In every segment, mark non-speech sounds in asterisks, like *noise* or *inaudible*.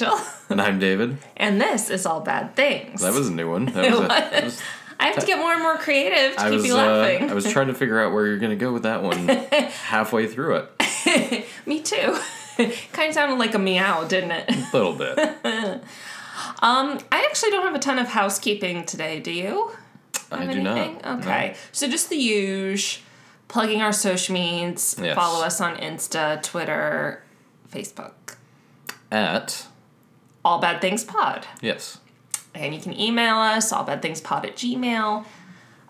Rachel, *laughs* And I'm David. and this is all bad things. That was a new one. *laughs* That was, a, was. that was- I have to get more and more creative to I keep was you uh, laughing. I was trying to figure out where you're gonna go with that one *laughs* halfway through it. Me too. kind of sounded like a meow, didn't it? A little bit. Um, I actually don't have a ton of housekeeping today. Do you? I Have do anything? not. Okay. So just the usual, plugging our social medias. Yes. Follow us on Insta, Twitter, Facebook. At All Bad Things Pod. yes. And you can email us, allbadthingspod at gmail.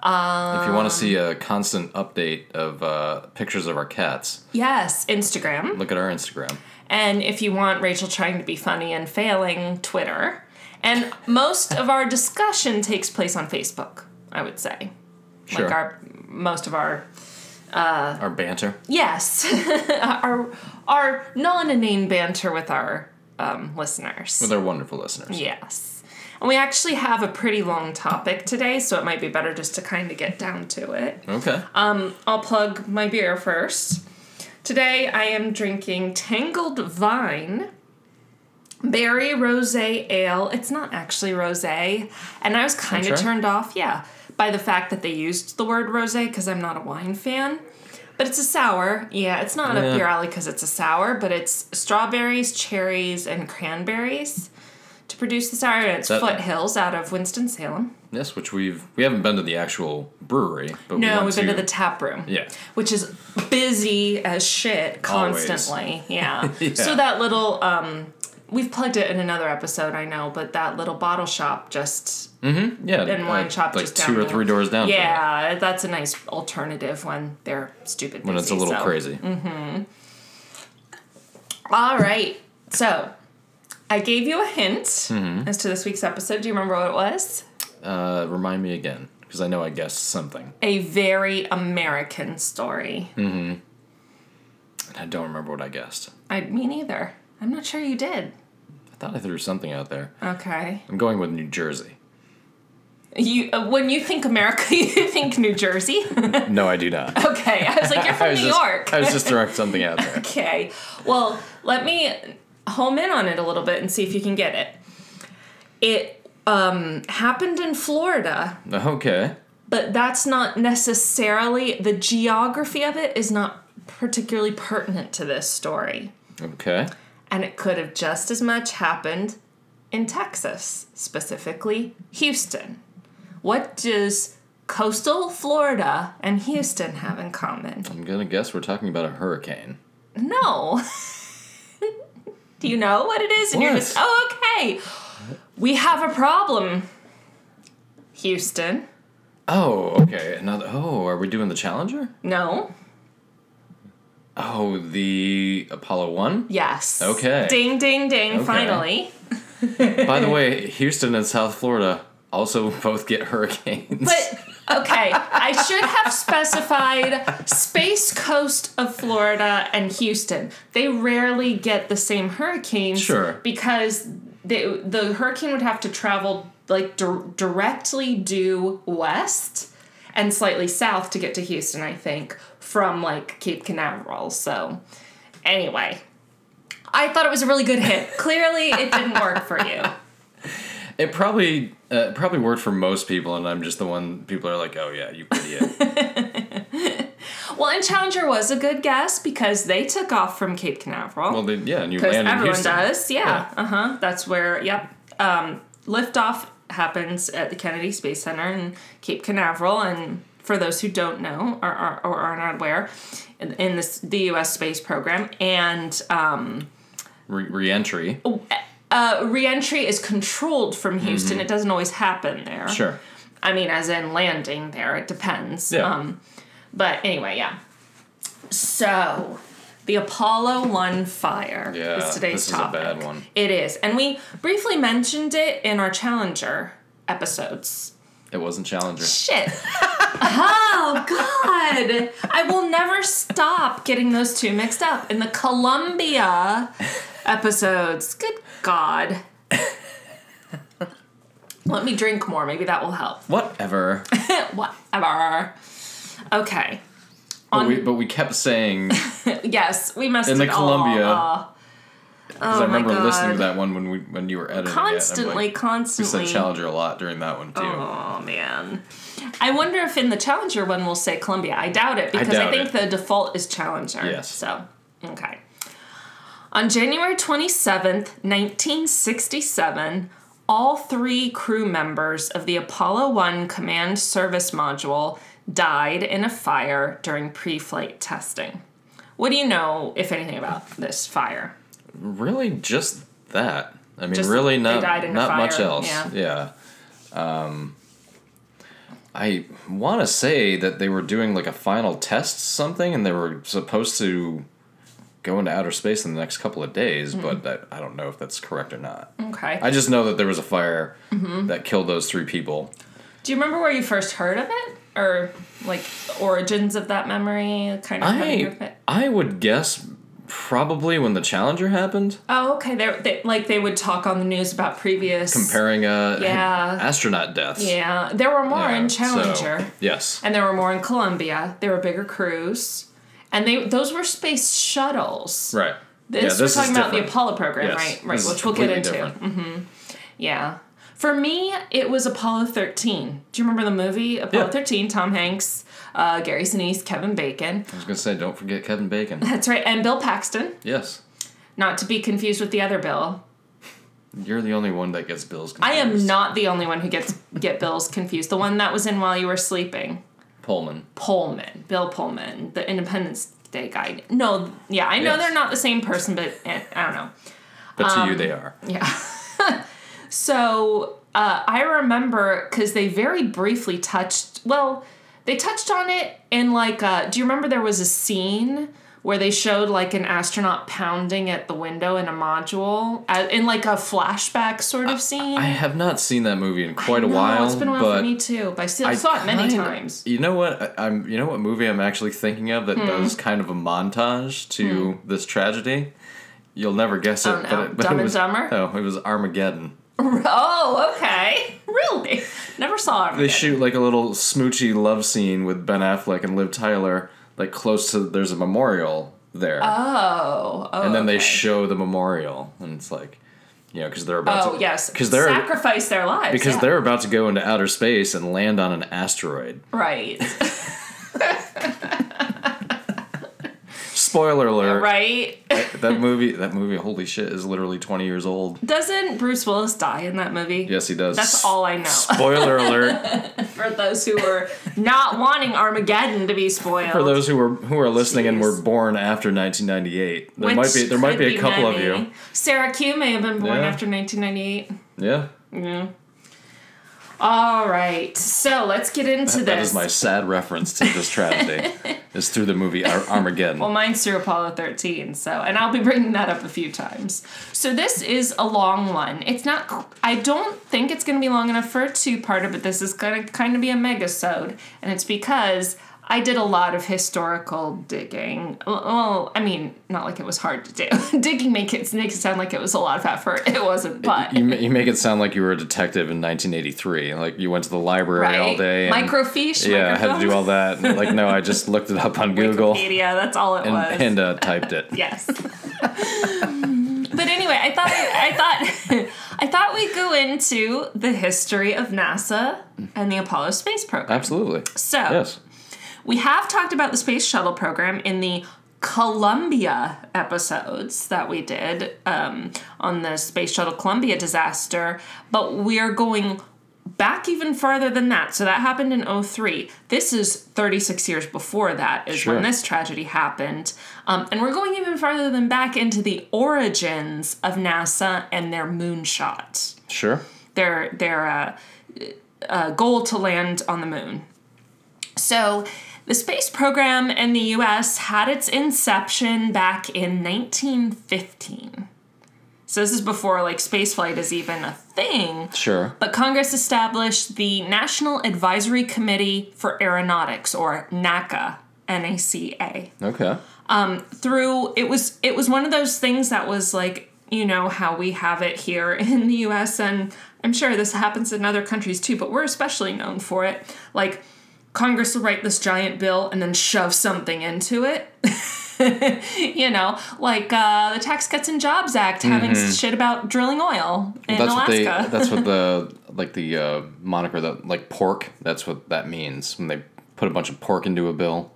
if you want to see a constant update of uh, pictures of our cats, Yes, Instagram. look at our Instagram. And if you want Rachel trying to be funny and failing, Twitter. And most of our discussion takes place on Facebook, I would say. Sure. Like our most of our our banter. yes, *laughs* our our non-inane banter with our um, listeners. they're wonderful listeners. yes. And we actually have a pretty long topic today, so it might be better just to kind of get down to it. Okay. Um, I'll plug my beer first. Today I am drinking Tangled Vine Berry Rose Ale. It's not actually rose, and I was kind of Sure. turned off, yeah, by the fact that they used the word rose because I'm not a wine fan. But it's a sour. Yeah, it's not Yeah. up your alley because it's a sour, but it's strawberries, cherries, and cranberries to produce the sour. And it's That- Foothills out of Winston Salem. yes, which we've we haven't been to the actual brewery, but we No, want we've been to the tap room. Yeah. Which is busy as shit Always. constantly. Yeah. *laughs* Yeah. So that little um we've plugged it in another episode, I know, but that little bottle shop just Yeah. and wine uh, shop like just two down or three doors down. Yeah, that's a nice alternative when they're stupid busy. When it's a little so. crazy. All right. So I gave you a hint Mm-hmm. as to this week's episode. Do you remember what it was? Uh, remind me again, because I know I guessed something. A very American story. And I don't remember what I guessed. I me neither. I'm not sure you did. I thought I threw something out there. Okay. I'm going with New Jersey. You uh, when you think America, *laughs* you think New Jersey. *laughs* No, I do not. okay, I was like, you're *laughs* from New just, York. I was just throwing something out there. okay, well, let me home in on it a little bit and see if you can get it. It um, happened in Florida, Okay. but that's not necessarily the geography of it is not particularly pertinent to this story, Okay. and it could have just as much happened in Texas, specifically Houston. What does coastal Florida and Houston have in common? I'm gonna guess we're talking about a hurricane. No. *laughs* Do you know what it is? And you're just, oh, okay. We have a problem, Houston. Oh, okay. Another. Oh, are we doing the Challenger? No. Oh, the Apollo One. Yes. Okay. Ding, ding, ding. Okay. Finally. By the *laughs* way, Houston and South Florida also *laughs* both get hurricanes. But *laughs* okay, I should have specified Space Coast of Florida and Houston. They rarely get the same hurricanes. Sure. Because they, the hurricane would have to travel like dir- directly due west and slightly south to get to Houston, I think, from like Cape Canaveral. So, anyway, I thought it was a really good hit. Clearly, it didn't work for you. It probably uh, probably worked for most people, and I'm just the one people are like, "Oh yeah, you idiot." *laughs* Well, and Challenger was a good guess because they took off from Cape Canaveral. well, they, yeah, and you land in everyone Houston. does. Yeah. Uh huh. That's where. Yep. Um, liftoff happens at the Kennedy Space Center in Cape Canaveral, and for those who don't know or, or, or are not aware, in, in this the U.S. space program, and um, Re- re-entry. Uh, reentry is controlled from Houston. It doesn't always happen there. Mm-hmm. Sure. I mean, as in landing there, it depends. Yeah. Um, but anyway, yeah. So The Apollo 1 fire Yeah, is today's this is a topic. bad one. It is. And we briefly mentioned it in our Challenger episodes. It wasn't Challenger. Shit. *laughs* oh, God. I will never stop getting those two mixed up. In the Columbia episodes. Good God. Let me drink more. Maybe that will help. *laughs* Whatever. Whatever. Okay. But we, but we kept saying *laughs* Yes, we must. In the all Columbia, because Oh I remember listening to that one when we when you were editing Constantly, it. like, constantly. We said Challenger a lot during that one too. Oh man. I wonder if in the Challenger one we'll say Columbia. I doubt it because I, doubt think it. the default is Challenger. Yes. So, okay. On January 27th, 1967, all three crew members of the Apollo 1 command service module died in a fire during pre flight testing. What do you know, if anything, about this fire? Really, just that. I mean, Just really not died in a not much else. yeah. Yeah. Um, I want to say that they were doing like a final test something, and they were supposed to go into outer space in the next couple of days, Mm-hmm. but I, I don't know if that's correct or not. Okay. I just know that there was a fire Mm-hmm. that killed those three people. Do you remember where you first heard of it? Or like origins of that memory? Kind of having heard of I? I would guess probably when the Challenger happened, Oh, okay. They, they like they would talk on the news about previous comparing uh Yeah. astronaut deaths. Yeah, there were more Yeah, in so, Challenger, yes. and there were more in Columbia. There were bigger crews, and they those were space shuttles. Right. This, yeah, we're talking about the. Apollo program, Yes, right? Right, this which we'll get into. different. Yeah. For me, it was Apollo 13. Do you remember the movie Apollo Yeah. 13? Tom Hanks, uh, Gary Sinise, Kevin Bacon. I was gonna say, don't forget Kevin Bacon. *laughs* That's right, and Bill Paxton. yes, Not to be confused with the other Bill. you're the only one that gets bills. I am not the only one who gets get Bills confused. The one that was in while you were sleeping. Pullman. Pullman, Bill Pullman, the Independence Day guy. No, yeah, I know Yes. they're not the same person, but eh, I don't know. But to Um, you, they are. Yeah. *laughs* so uh, I remember because they very briefly touched. Well, they touched on it in like. Uh, do you remember there was a scene where they showed like an astronaut pounding at the window in a module uh, in like a flashback sort of scene? I have not seen that movie in quite a No, while. It's been a while for me too, but I still I saw it many kinda- times. You know what? I, I'm. You know what movie I'm actually thinking of Hmm. that does kind of a montage to this tragedy. You'll never guess it. Oh, no. but it, but Dumb it and was, Dumber? No, it was Armageddon. *laughs* Oh, okay. Really? Never saw it. They shoot like a little smoochy love scene with Ben Affleck and Liv Tyler, like close to. There's a memorial there, Oh, oh. and then they show the memorial, and it's like, you know, because they're about Oh to. yes, because they're sacrifice their lives because yeah. they're about to go into outer space and land on an asteroid. right, *laughs* *laughs* Spoiler alert! right. *laughs* That movie, that movie, holy shit, is literally twenty years old. Doesn't Bruce Willis die in that movie? Yes, he does. That's all I know. Spoiler alert *laughs* For those who are not wanting Armageddon to be spoiled. for those who were who are listening and were born after 1998. There which might be there might be a couple of you. Sarah Q may have been born Yeah. after 1998. Yeah, Yeah. All right, so let's get into that this. is my sad reference to this tragedy. *laughs* is through the movie Ar- Armageddon. Well, mine's through Apollo 13, so, and I'll be bringing that up a few times. So, this is a long one. It's not, I don't think it's going to be long enough for a two parter, but this is going to kind of be a megasode. And it's because I did a lot of historical digging. Well, I mean, not like it was hard to do. *laughs* digging makes it, makes it sound like it was a lot of effort. It wasn't, but. you, you make it sound like you were a detective in 1983. Like you went to the library all day. And, Microfiche. yeah, I had to do all that. And, like, no, I just *laughs* looked it up on Google Wikipedia, that's all it and, was. and uh, typed it. *laughs* Yes. but anyway, I thought I thought I thought we'd go into the history of NASA and the Apollo space program. Absolutely. So Yes. We have talked about the space shuttle program in the Columbia episodes that we did um, on the space shuttle Columbia disaster, but we're going back even farther than that. So that happened in 03. This is 36 years before that is Sure. when this tragedy happened. Um, and we're going even farther than back into the origins of NASA and their moonshot Sure. their their uh, uh, goal to land on the moon. So The space program in the US had its inception back in 1915. So this is before like spaceflight is even a thing. Sure. But Congress established the National Advisory Committee for Aeronautics or NACA, N A C A. Okay. Um, Through it was it was one of those things that was like, you know, how we have it here *laughs* in the US and I'm sure this happens in other countries too, but we're especially known for it. Like Congress will write this giant bill and then shove something into it. *laughs* you know, like uh, the Tax Cuts and Jobs Act having shit about drilling oil in that's what Alaska. they. That's what *laughs* the like the uh, moniker that like pork. That's what that means when they put a bunch of pork into a bill.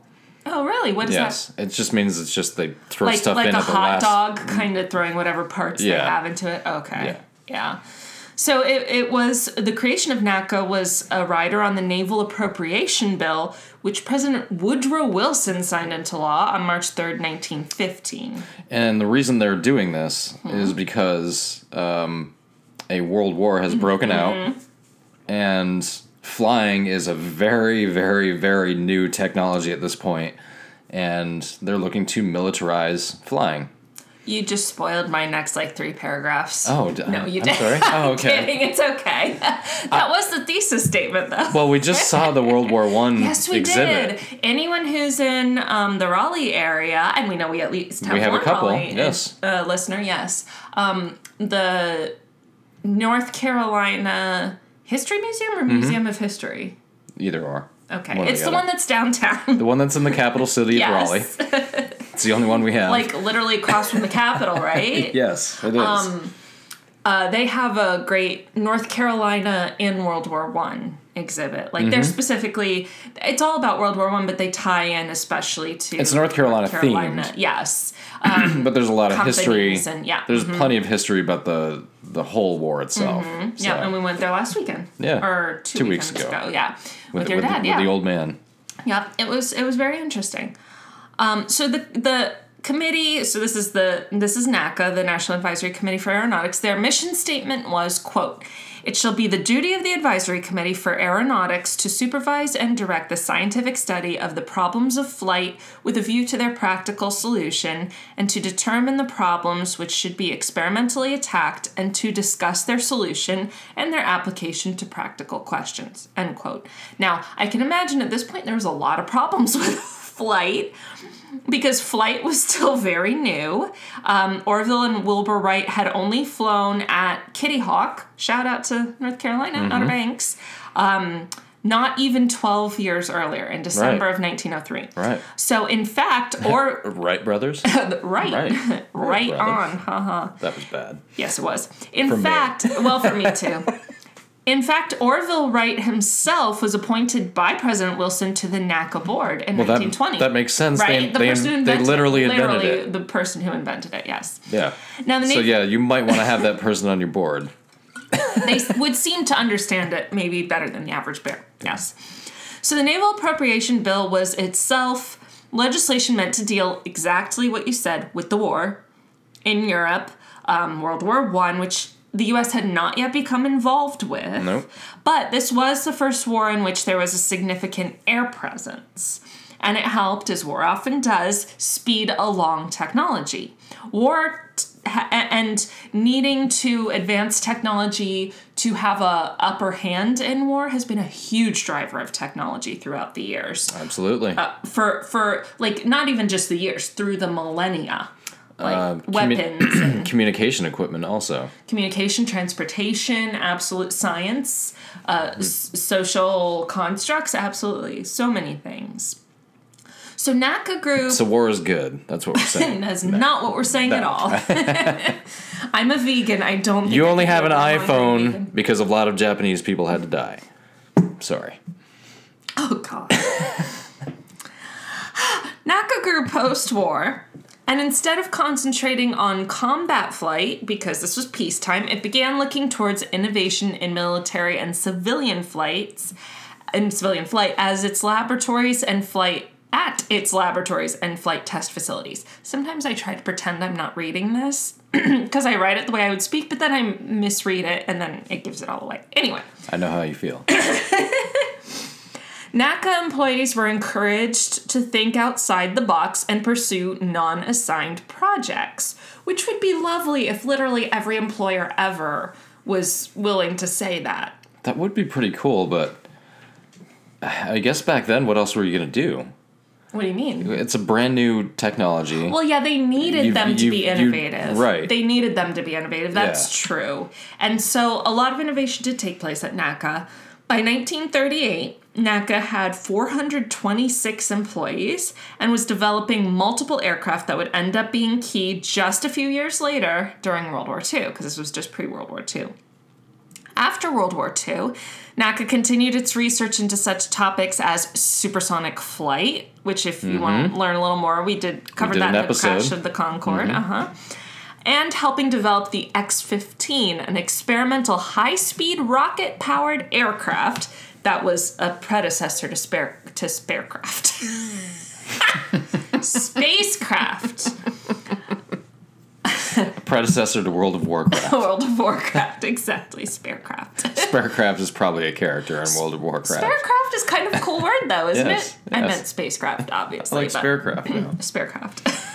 oh, really? What is that? Yes, it just means it's just they throw like stuff like in a at the hot last. dog kind of throwing whatever parts they have into it okay Yeah. yeah so it, it was the creation of NACA was a rider on the Naval Appropriation Bill, which President Woodrow Wilson signed into law on March 3rd, 1915. And the reason they're doing this Mm-hmm. is because um, a world war has broken out, Mm-hmm. and flying is a very, very, very new technology at this point, and they're looking to militarize flying. You just spoiled my next like three paragraphs. Oh, d- no, you I'm did. sorry. *laughs* Oh, okay. Kidding, it's okay. *laughs* that was the thesis statement, though. Well, we just saw the World War *laughs* One Yes, we exhibit. did. Anyone who's in um, the Raleigh area, and we know we at least have, We have a couple, Raleigh yes. uh, listener, yes. Um, the North Carolina History Museum or Museum of History? Either or. Okay, Mm-hmm. One it's the the one that's downtown. The one that's in the capital city of Raleigh. It's the only one we have. like literally across from the *laughs* Capitol, right? yes, it is. Um, uh, they have a great North Carolina in World War One exhibit. Like Mm-hmm. they're specifically, it's all about World War One, but they tie in especially to It's North Carolina themed. Yes, *clears throat* but there's a lot of history. and- yeah, There's plenty of history about the the whole war itself. Mm-hmm. yeah, and we went there last weekend. Yeah, or two, two weeks weekends ago. Yeah, with, with, your with dad. the, yeah, with the old man. Yep, it was it was very interesting. Um, so the the committee, so this is the this is NACA, the National Advisory Committee for Aeronautics. Their mission statement was quote. It shall be the duty of the Advisory Committee for Aeronautics to supervise and direct the scientific study of the problems of flight with a view to their practical solution, and to determine the problems which should be experimentally attacked, and to discuss their solution and their application to practical questions. End quote. Now, I can imagine at this point there was a lot of problems *laughs* with flight because flight was still very new. Um, Orville and Wilbur Wright had only flown at Kitty Hawk, shout out to North Carolina, Outer Banks, um, not even 12 years earlier in December Right. of 1903. Right. So, in fact, *laughs* or *laughs* Right, brothers? right, Right. right, Right, brother. on, haha. that was bad. Yes, it was. In For fact, well, for me too. *laughs* In fact, Orville Wright himself was appointed by President Wilson to the NACA board in Well, 1920. that makes sense. right, They, the they, person who they invented literally it. invented literally it. the person who invented it. Yes. Yeah. Now the So yeah, you might want to have that person on your board. *laughs* they would seem to understand it maybe better than the average bear. Yes. So the Naval Appropriation Bill was itself legislation meant to deal exactly what you said with the war in Europe, um, World War One, which the U.S. had not yet become involved with. Nope. But this was the first war in which there was a significant air presence. And it helped, as war often does, speed along technology. War t- and needing to advance technology to have a upper hand in war has been a huge driver of technology throughout the years. Absolutely. Uh, for for like not even just the years, through the millennia. Like Um, commu- weapons and *clears throat* Communication equipment also. communication, transportation, absolute science, uh, s- social constructs, absolutely, so many things. So NACA grew. So war is good. That's what we're *laughs* saying. That's not what we're saying at all. *laughs* *laughs* I'm a vegan. I don't. Think you only have an iPhone because a lot of Japanese people had to die. Sorry. Oh God. NACA grew post-war, and instead of concentrating on combat flight, because this was peacetime, it began looking towards innovation in military and civilian flights, and civilian flight as its laboratories and flight at its laboratories and flight test facilities. Sometimes I try to pretend I'm not reading this *clears throat* because I write it the way I would speak, but then I misread it and then it gives it all away. Anyway. I know how you feel. *laughs* NACA employees were encouraged to think outside the box and pursue non assigned projects, which would be lovely if literally every employer ever was willing to say that. That would be pretty cool, but I guess back then, what else were you gonna do? What do you mean? It's a brand new technology. Well, yeah, they needed You've- them to you've- be innovative. right. They needed them to be innovative. That's Yeah. true. And so a lot of innovation did take place at NACA. By 1938, NACA had 426 employees and was developing multiple aircraft that would end up being key just a few years later during World War II, because this was just pre World War II. After World War II, NACA continued its research into such topics as supersonic flight, which, if you want to learn a little more, we did cover did that in the episode. crash of the Concorde. Uh huh. And helping develop the X 15, an experimental high speed rocket powered aircraft that was a predecessor to, spare, to Sparecraft. *laughs* Spacecraft. A predecessor to World of Warcraft. *laughs* World of Warcraft, exactly. Sparecraft. Sparecraft is probably a character in World of Warcraft. Sparecraft is kind of a cool word, though, isn't Yes, it? I meant spacecraft, obviously. I like Sparecraft now. *laughs* Sparecraft.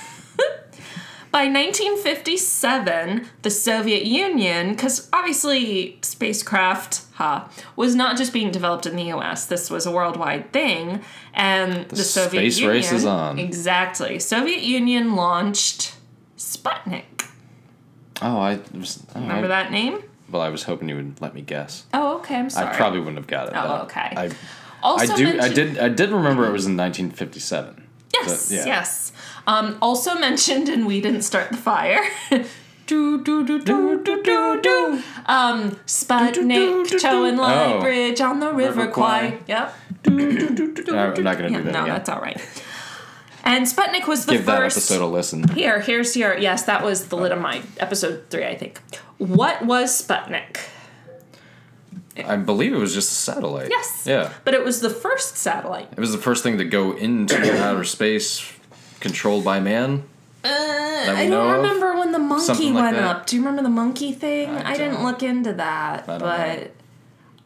By 1957, the Soviet Union, because obviously spacecraft, ha, was not just being developed in the U.S. This was a worldwide thing, and the, Soviet space Union race is on. Exactly. Soviet Union launched Sputnik. Oh, I was. Oh, Remember I, that name? Well, I was hoping you would let me guess. Oh, okay. I'm sorry. I probably wouldn't have got it. Oh, okay. I, also I do. I did. I did remember it was in 1957. Yes, yeah. yes. Um, also mentioned in We Didn't Start the Fire. *laughs* do, do, do, do, do, do, do. Um, Sputnik, Chou En-Lai Oh. Bridge on the River, River Kwai. Kwai. Yep. No, I'm not going to Yeah, do that no, again. that's all right. And Sputnik was the Give that episode a listen. Here, here's your. Yes, that was the lid of my episode three, I think. What was Sputnik? I believe it was just a satellite. Yes. Yeah. But it was the first satellite. It was the first thing to go into outer space, controlled by man. Uh, I don't of? remember when the monkey like went that. up. Do you remember the monkey thing? I I, didn't look into that, but know.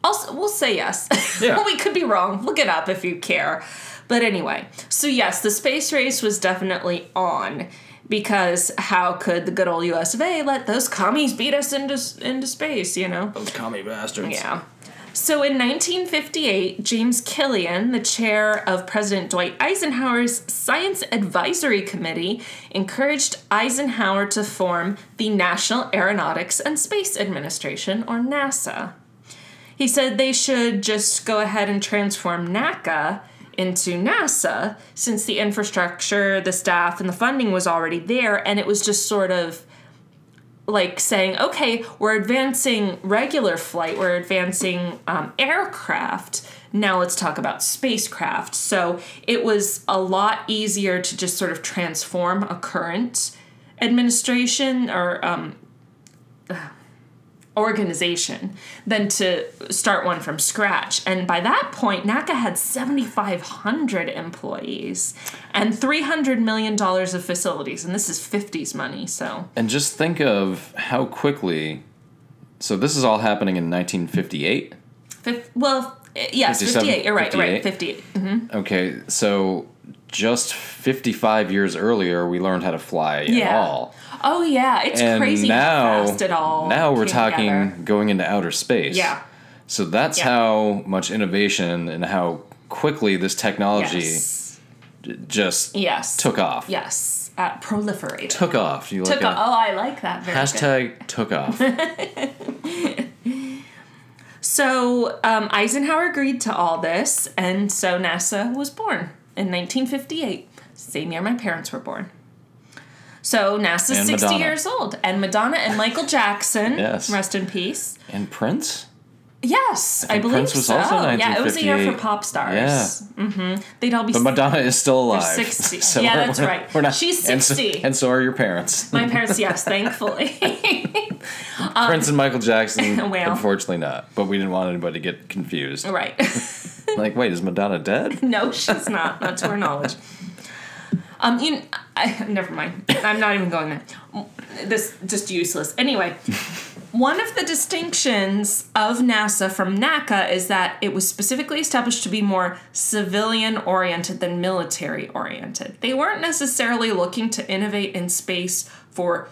also we'll say yes. *laughs* Yeah. we could be wrong. Look it up if you care. But anyway, so yes, the space race was definitely on because how could the good old U.S. of A. let those commies beat us into into space? You know. Those commie bastards. Yeah. So in 1958, James Killian, the chair of President Dwight Eisenhower's Science Advisory Committee, encouraged Eisenhower to form the National Aeronautics and Space Administration, or NASA. He said they should just go ahead and transform NACA into NASA since the infrastructure, the staff, and the funding was already there, and it was just sort of like saying, okay, we're advancing regular flight, we're advancing um, aircraft. Now let's talk about spacecraft. So it was a lot easier to just sort of transform a current administration or um, organization than to start one from scratch. And by that point, NACA had 7,500 employees and $300 million of facilities. And this is 50s money, so. And just think of how quickly. So this is all happening in 1958. Fif- well, yes, 58. You're right, you're right. 58. 58. Mhm. Okay, so just 55 years earlier, we learned how to fly Yeah. at all. Oh, yeah. It's And crazy now, how fast it all now we're talking together. going into outer space. Yeah. So that's Yeah. how much innovation and how quickly this technology Yes. just Yes. took off. Yes. Uh, proliferated. Took off. You Took like off. Oh, I like that. Very good. hashtag took off. *laughs* So um, Eisenhower agreed to all this, and so NASA was born in 1958, same year my parents were born. So NASA's And 60 Madonna. years old, and Madonna and Michael Jackson, Yes. rest in peace. and Prince? Yes, I, think believe Prince was so. also yeah, it was a year for pop stars. Mm-hmm. They'd all be But Madonna is still alive. 60. *laughs* So Yeah, that's right. We're not, She's and so- 60. And so, are your parents. *laughs* my parents. *laughs* Yes, thankfully. Prince and Michael Jackson, Well. unfortunately not. But we didn't want anybody to get confused. right. Like, wait, is Madonna dead? No, she's not. Not to our knowledge. Um, you, I, never mind. I'm not even going there. This just useless. Anyway, One of the distinctions of NASA from NACA is that it was specifically established to be more civilian oriented than military oriented. They weren't necessarily looking to innovate in space for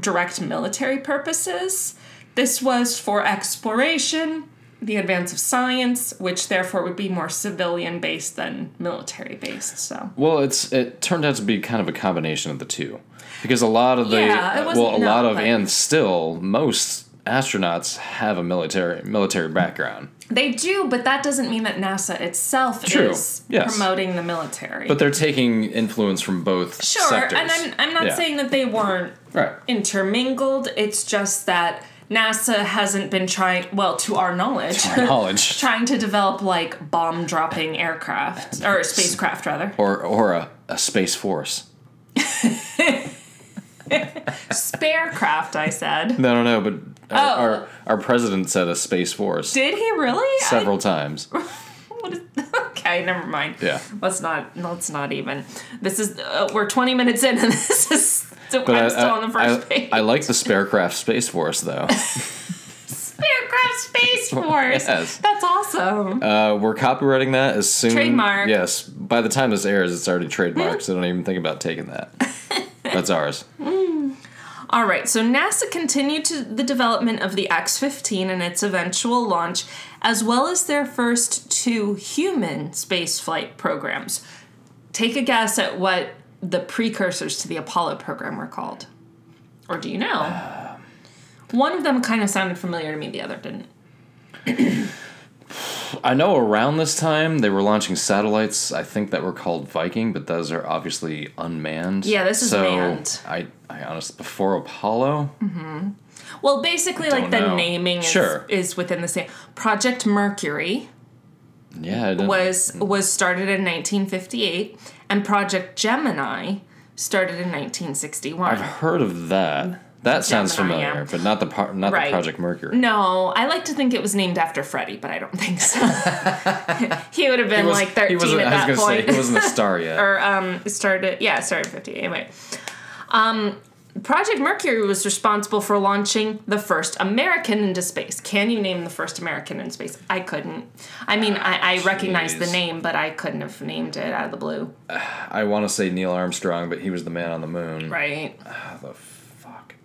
direct military purposes. This was for exploration, the advance of science, which therefore would be more civilian based than military based. So Well, it's it turned out to be kind of a combination of the two, because a lot of the Yeah, well, a no, lot of and still most astronauts have a military military background, they do, but that doesn't mean that NASA itself True, is yes. promoting the military. but they're taking influence from both sure, sectors. and I'm I'm not Yeah. saying that they weren't right. intermingled. It's just that NASA hasn't been trying, well, to our knowledge, Our knowledge, *laughs* trying to develop like bomb dropping aircraft or spacecraft rather. or or a, a space force. *laughs* Sparecraft, I said. No, no, no. But our, Oh. our our president said a space force Did he really? I- several times. *laughs* what is, okay, never mind. Yeah. Let's not. Let's not even. This is. Uh, we're 20 minutes in, and *laughs* this is. But I'm I, still I, on the first I, page. I like the Sparecraft Space Force though. *laughs* Sparecraft Space Force. Yes. That's awesome. Uh, we're copywriting that as soon. As Trademark. Yes. By the time this airs, it's already trademarked, so don't even think about taking that. That's ours. Mm. All right, so NASA continued to the development of the X 15 and its eventual launch, as well as their first two human spaceflight programs. Take a guess at what the precursors to the Apollo program were called. Or do you know? Uh. One of them kind of sounded familiar to me, the other didn't. *clears throat* I know around this time they were launching satellites. I think that were called Viking, but those are obviously unmanned. Yeah, this is so manned. I, I honestly before Apollo. Mm-hmm. Well, basically, like the know. naming is, Sure. is within the same. Project Mercury Yeah, was mm. was started in 1958, and Project Gemini started in 1961. I've heard of that. That sounds Gemini, familiar, yeah. but not the par- not Right. the Project Mercury. No, I like to think it was named after Freddie, but I don't think so. *laughs* he would have been was- like he 13 wasn't, at I was that point. say he wasn't a star *laughs* yet. or um, started, yeah, started 50. Anyway, um, Project Mercury was responsible for launching the first American into space. Can you name the first American in space? I couldn't. I mean, I, I recognize the name, but I couldn't have named it out of the blue. *sighs* I want to say Neil Armstrong, but he was the man on the moon. Right. How the?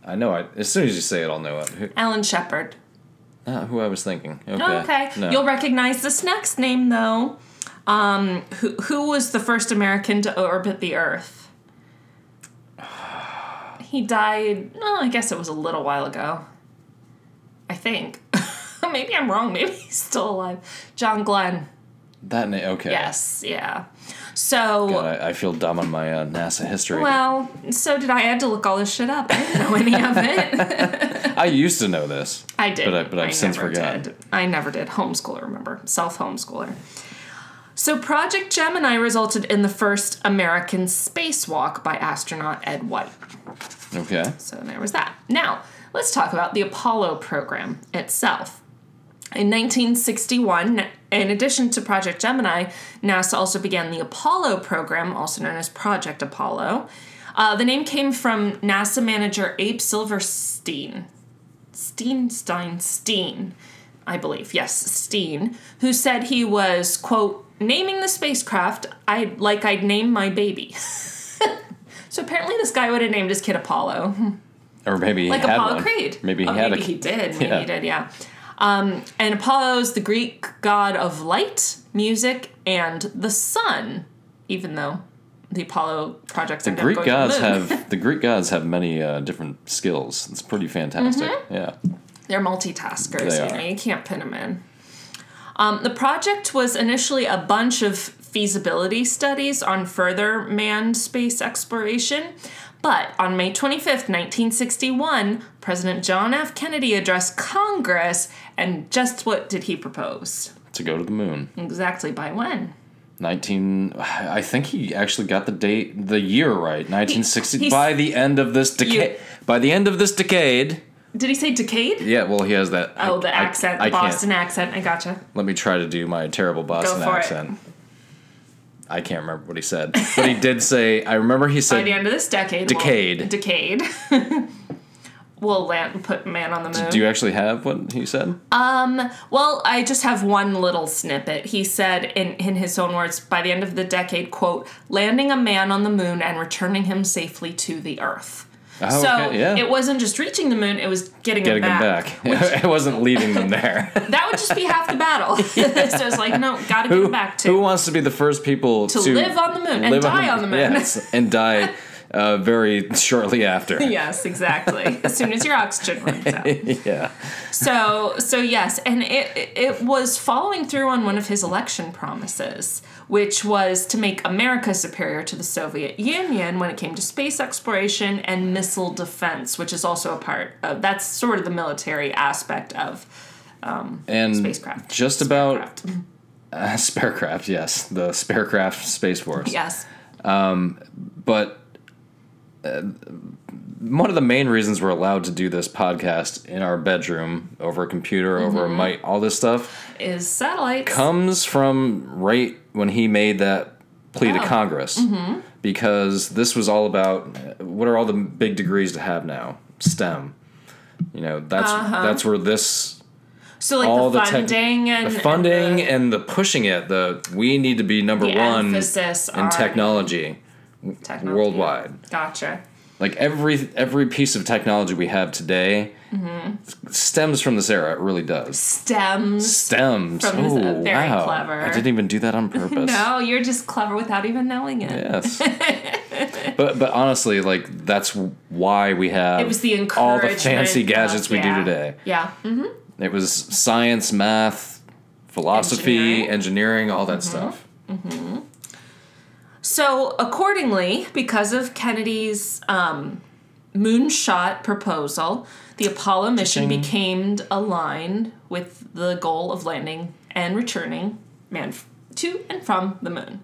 I know. I as soon as you say it, I'll know it. Who, Alan Shepard. not who I was thinking. Okay. Oh, okay. No. You'll recognize this next name though. Um, who who was the first American to orbit the Earth? *sighs* He died. No, I guess it was a little while ago. I think. *laughs* Maybe I'm wrong. Maybe he's still alive. John Glenn. that name. Okay. Yes. Yeah. So. God, I, I feel dumb on my uh, NASA history. Well, so did I. I had to look all this shit up. I didn't know any of it. *laughs* I used to know this. I did. But I- but I've since never forgotten. I never did. Homeschooler, remember? Self homeschooler. So, Project Gemini resulted in the first American spacewalk by astronaut Ed White. Okay. So, there was that. Now, let's talk about the Apollo program itself. In 1961, in addition to Project Gemini, NASA also began the Apollo program, also known as Project Apollo. Uh, the name came from NASA manager Abe Silverstein. Steenstein Steen, I believe. Yes, Steen, who said he was, quote, naming the spacecraft I like I'd name my baby. *laughs* so apparently this guy would have named his kid Apollo. Or maybe he Like had Apollo one. Creed. Maybe he Oh, had maybe a. he did. Maybe Yeah. he did, yeah. Um, and Apollo is the Greek god of light, music, and the sun, even though the Apollo projects The Greek going to the gods moon. have the Greek gods have many uh, different skills. It's pretty fantastic. Mm-hmm. Yeah. They're multitaskers. They you, know, you can't pin them in. Um, the project was initially a bunch of feasibility studies on further manned space exploration. But on May 25th, 1961, President John F. Kennedy addressed Congress, and just what did he propose? To go to the moon. Exactly by when? 19 I think he actually got the date the year right. 1960 he's- by the end of this decade. By the end of this decade. Did he say decade? Yeah, well he has that Oh, I- the accent, I the Boston accent. I gotcha. Let me try to do my terrible Boston for it. accent. I can't remember what he said. But he did say I remember he said By the end of this decade. well, Decade. *laughs* will land put man on the moon. Do you actually have what he said? Um, well, I just have one little snippet. He said in, in his own words, by the end of the decade, quote, landing a man on the moon and returning him safely to the earth. Oh, so okay, yeah. it wasn't just reaching the moon, it was getting, Getting him them back. back. *laughs* it wasn't leaving them there. *laughs* That would just be half the battle. *laughs* so it's like, no, gotta get who, him back to who wants to be the first people to, to live on the moon and die on the moon. Yes, and die uh, very shortly after. *laughs* yes, exactly. As soon as your oxygen runs out. *laughs* yeah. So so yes, and it it was following through on one of his election promises, which was to make America superior to the Soviet Union when it came to space exploration and missile defense, which is also a part of that's sort of the military aspect of um, And Spacecraft. just about craft. uh, sparecraft, yes, the sparecraft space force. Yes. Um, but one of the main reasons we're allowed to do this podcast in our bedroom over a computer, over a Mm-hmm. mic, all this stuff Is satellites. comes from right when he made that plea to Oh. Congress. Mm-hmm. Because this was all about what are all the big degrees to have now? STEM. You know, that's Uh-huh. that's where this so like all the the tech- funding and the funding and and the pushing it, the we need to be number the one emphasis in technology technology. worldwide. Gotcha. Like every every piece of technology we have today Mm-hmm. stems from this era. It really does. Stems. Stems. Oh, very wow. clever. I didn't even do that on purpose. *laughs* No, you're just clever without even knowing it. Yes. *laughs* but but honestly, like that's why we have It was the all the fancy of- gadgets we do today. Yeah. hmm It was science, math, philosophy, engineering, Engineering. all that Mm-hmm. stuff. So, accordingly, because of Kennedy's um, moonshot proposal, the Apollo mission Cha-ching. became aligned with the goal of landing and returning man f- to and from the moon.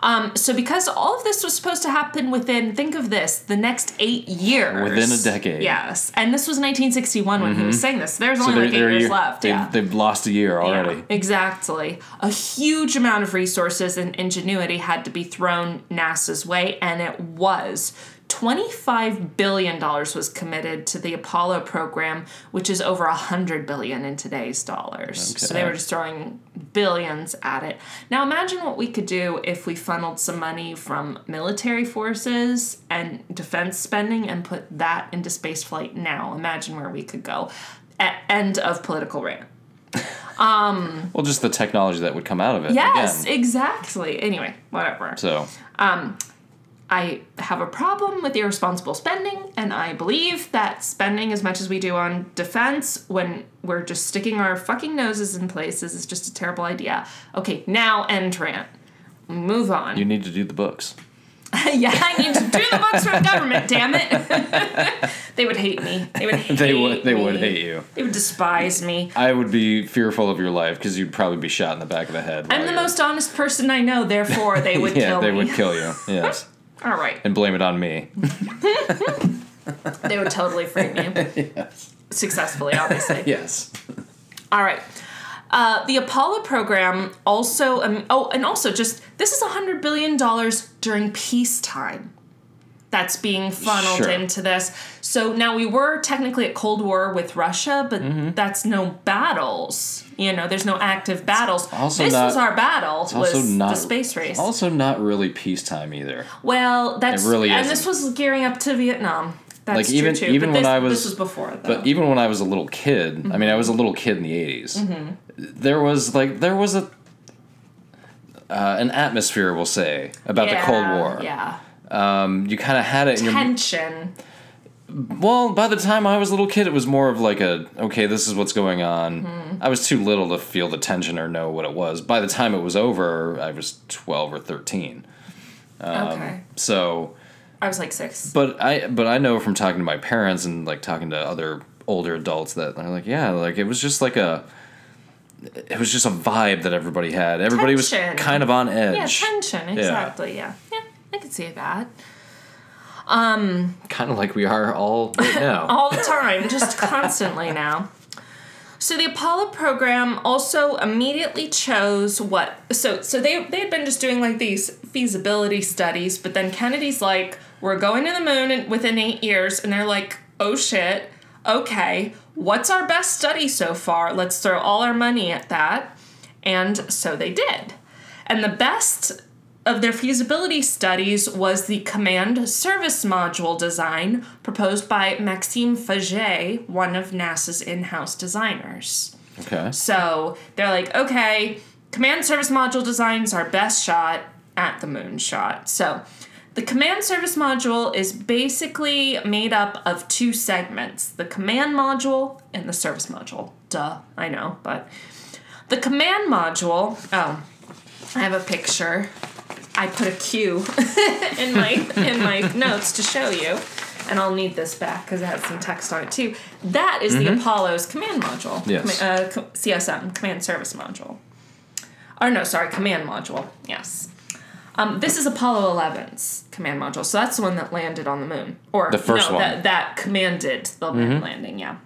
Um, so, because all of this was supposed to happen within, think of this, the next eight years. Within a decade. Yes. And this was 1961 when he was saying this. There's only like eight they're a years year- left. They've, yeah. they've lost a year already. Yeah, exactly. A huge amount of resources and ingenuity had to be thrown NASA's way, and it was. $25 billion was committed to the Apollo program, which is over 100 billion in today's dollars. So they were just throwing billions at it. Now imagine what we could do if we funneled some money from military forces and defense spending and put that into space flight now. Imagine where we could go. At end of political rant. *laughs* Um, well, just the technology that would come out of it. Yes, Again. exactly. Anyway, whatever. So um, I have a problem with irresponsible spending, and I believe that spending as much as we do on defense when we're just sticking our fucking noses in places is just a terrible idea. Okay, now end rant. Move on. you need to do the books. *laughs* yeah, I need to do the books for the government, damn it. *laughs* they would hate me. They would *laughs* hate They would. They me. would hate you. They would despise me. I would be fearful of your life because you'd probably be shot in the back of the head. I'm the you're- most honest person I know, therefore they would yeah, kill they me. would kill you. Yes, All right. and blame it on me. They would totally frame you. *laughs* yes. Successfully, obviously. *laughs* Yes. All right. Uh, the Apollo program also, um, oh, and also just this is $100 billion during peacetime that's being funneled Sure. into this. So now we were technically at Cold War with Russia, but Mm-hmm. that's no battles. You know, there's no active battles. also this not- was our battle, was also not the space race. Also, not really peacetime either. well, that's It really and isn't. this was gearing up to Vietnam. That's Like, true even- too. even but when this, I was- this was before though. But even when I was a little kid, I mean, I was a little kid in the 80s. Mm-hmm. There was like there was a uh, an atmosphere, we'll say, about the Cold War. Yeah. Um, you kind of had it in your Tension. Well, by the time I was a little kid, it was more of like a okay, this is what's going on. Hmm. I was too little to feel the tension or know what it was. By the time it was over, I was twelve or thirteen. Um, okay. So, I was like six. but I but I know from talking to my parents and like talking to other older adults that they're like, yeah, like it was just like a. It was just a vibe that everybody had. Everybody Tension. was kind of on edge. Yeah, tension. Exactly. Yeah. yeah. I could see that. Um, kind of like we are all right *laughs* now. all the time, just constantly *laughs* now. So the Apollo program also immediately chose what so so they they had been just doing like these feasibility studies, but then Kennedy's like, we're going to the moon in, within eight years, and they're like, oh shit, okay, what's our best study so far? Let's throw all our money at that. And so they did. And the best of their feasibility studies was the command service module design proposed by Maxime Faget, one of NASA's in house designers. Okay. So they're like, okay, command service module design's our best shot at the moon shot. So the command service module is basically made up of two segments the command module and the service module. Duh, I know, but the command module, oh, I have a picture. I put a Q *laughs* in my in my notes to show you, and I'll need this back because it has some text on it too. That is the Apollo's command module. Yes. Uh, CSM, command service module. Or no, sorry, command module. Yes. Um, this is Apollo 11's command module, so that's the one that landed on the moon, or The first no, one. that that commanded the moon landing. Yeah.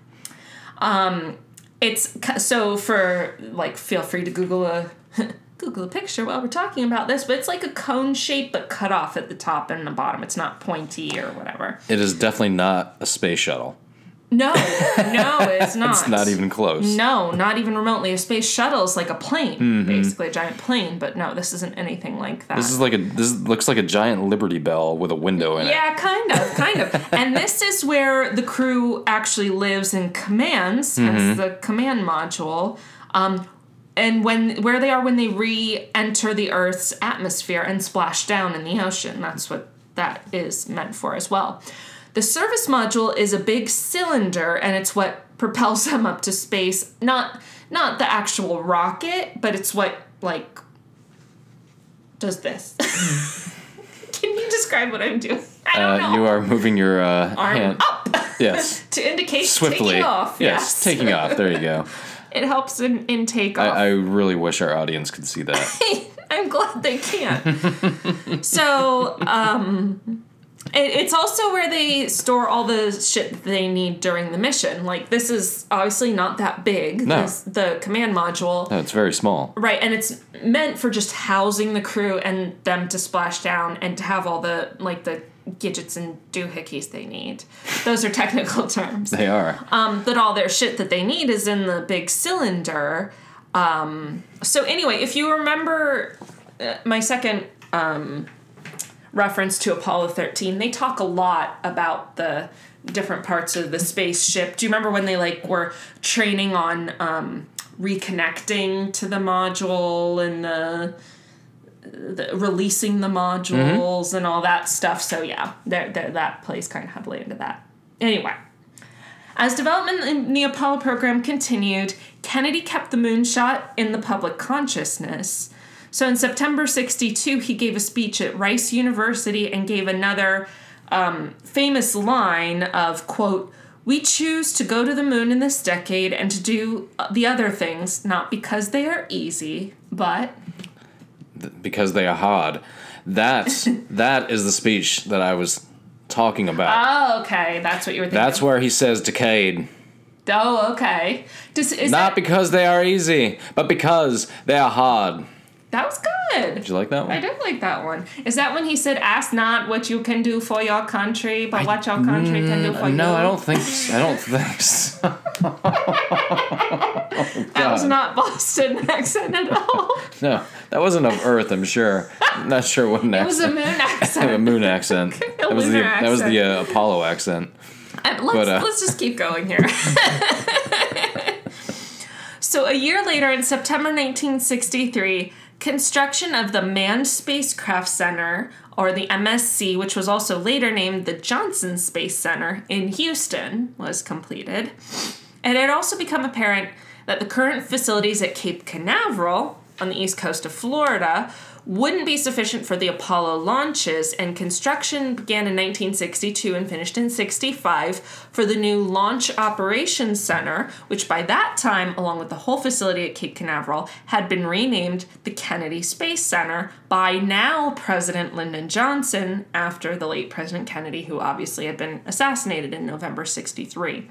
Um, it's so for like, feel free to Google a *laughs* Google a picture while we're talking about this, but it's like a cone shape but cut off at the top and the bottom. It's not pointy or whatever. It is definitely not a space shuttle. No, no, it's *laughs* not. It's not even close. No, not even remotely. A space shuttle is like a plane, basically a giant plane. But no, this isn't anything like that. This is like a this looks like a giant Liberty Bell with a window in it. yeah, kind of, kind of. *laughs* and this is where the crew actually lives and commands, hence the command module. Um, and when where they are when they re-enter the Earth's atmosphere and splash down in the ocean. That's what that is meant for as well. The service module is a big cylinder, and it's what propels *laughs* them up to space. Not not the actual rocket, but it's what like does this. *laughs* Can you describe what I'm doing? I don't know. Uh, you are moving your uh, arm hand. up Yes. *laughs* to indicate Swiftly. taking off. Yes, Yes, taking off. There you go. It helps in, in takeoff. I, I really wish our audience could see that. *laughs* I'm glad they can't. *laughs* so, um, it's also where they store all the shit that they need during the mission. Like, this is obviously not that big. No. this- the command module. No, it's very small. Right, and it's meant for just housing the crew and them to splash down and to have all the, like, the gadgets and doohickeys they need. Those are *laughs* technical terms. They are. um, but all their shit that they need is in the big cylinder. Um, so anyway, if you remember uh, my second um, reference to Apollo 13, they talk a lot about the different parts of the spaceship. Do you remember when they like were training on um, reconnecting to the module and the, the releasing the modules and all that stuff? So yeah, they're, they're, that plays kind of heavily into that. Anyway. As development in the Apollo program continued, Kennedy kept the moonshot in the public consciousness. So in September 62, he gave a speech at Rice University and gave another um, famous line of, quote, we choose to go to the moon in this decade and to do the other things, not because they are easy, but because they are hard. That *laughs* that is the speech that I was talking about. oh, okay, that's what you were thinking. That's where he says decayed. oh, okay. Does, is Not that, because they are easy, but because they are hard. That was good. Did you like that one? I did like that one. Is that when he said, "Ask not what you can do for your country, but what your country can do for you"? No, I don't think. So. I don't think *laughs* so. *laughs* That was not Boston accent at all. No, that wasn't of Earth. I'm sure. I'm not sure what an It was a *laughs* moon accent. a moon accent. That was the lunar that was the uh, Apollo accent. Uh, let's, But, uh, let's just keep going here. so, a year later, in September 1963, construction of the Manned Spacecraft Center, or the MSC, which was also later named the Johnson Space Center in Houston, was completed. And it had also become apparent that the current facilities at Cape Canaveral on the east coast of Florida wouldn't be sufficient for the Apollo launches, and construction began in 1962 and finished in 65 for the new Launch Operations Center, which by that time, along with the whole facility at Cape Canaveral, had been renamed the Kennedy Space Center by now President Lyndon Johnson after the late President Kennedy, who obviously had been assassinated in November 63.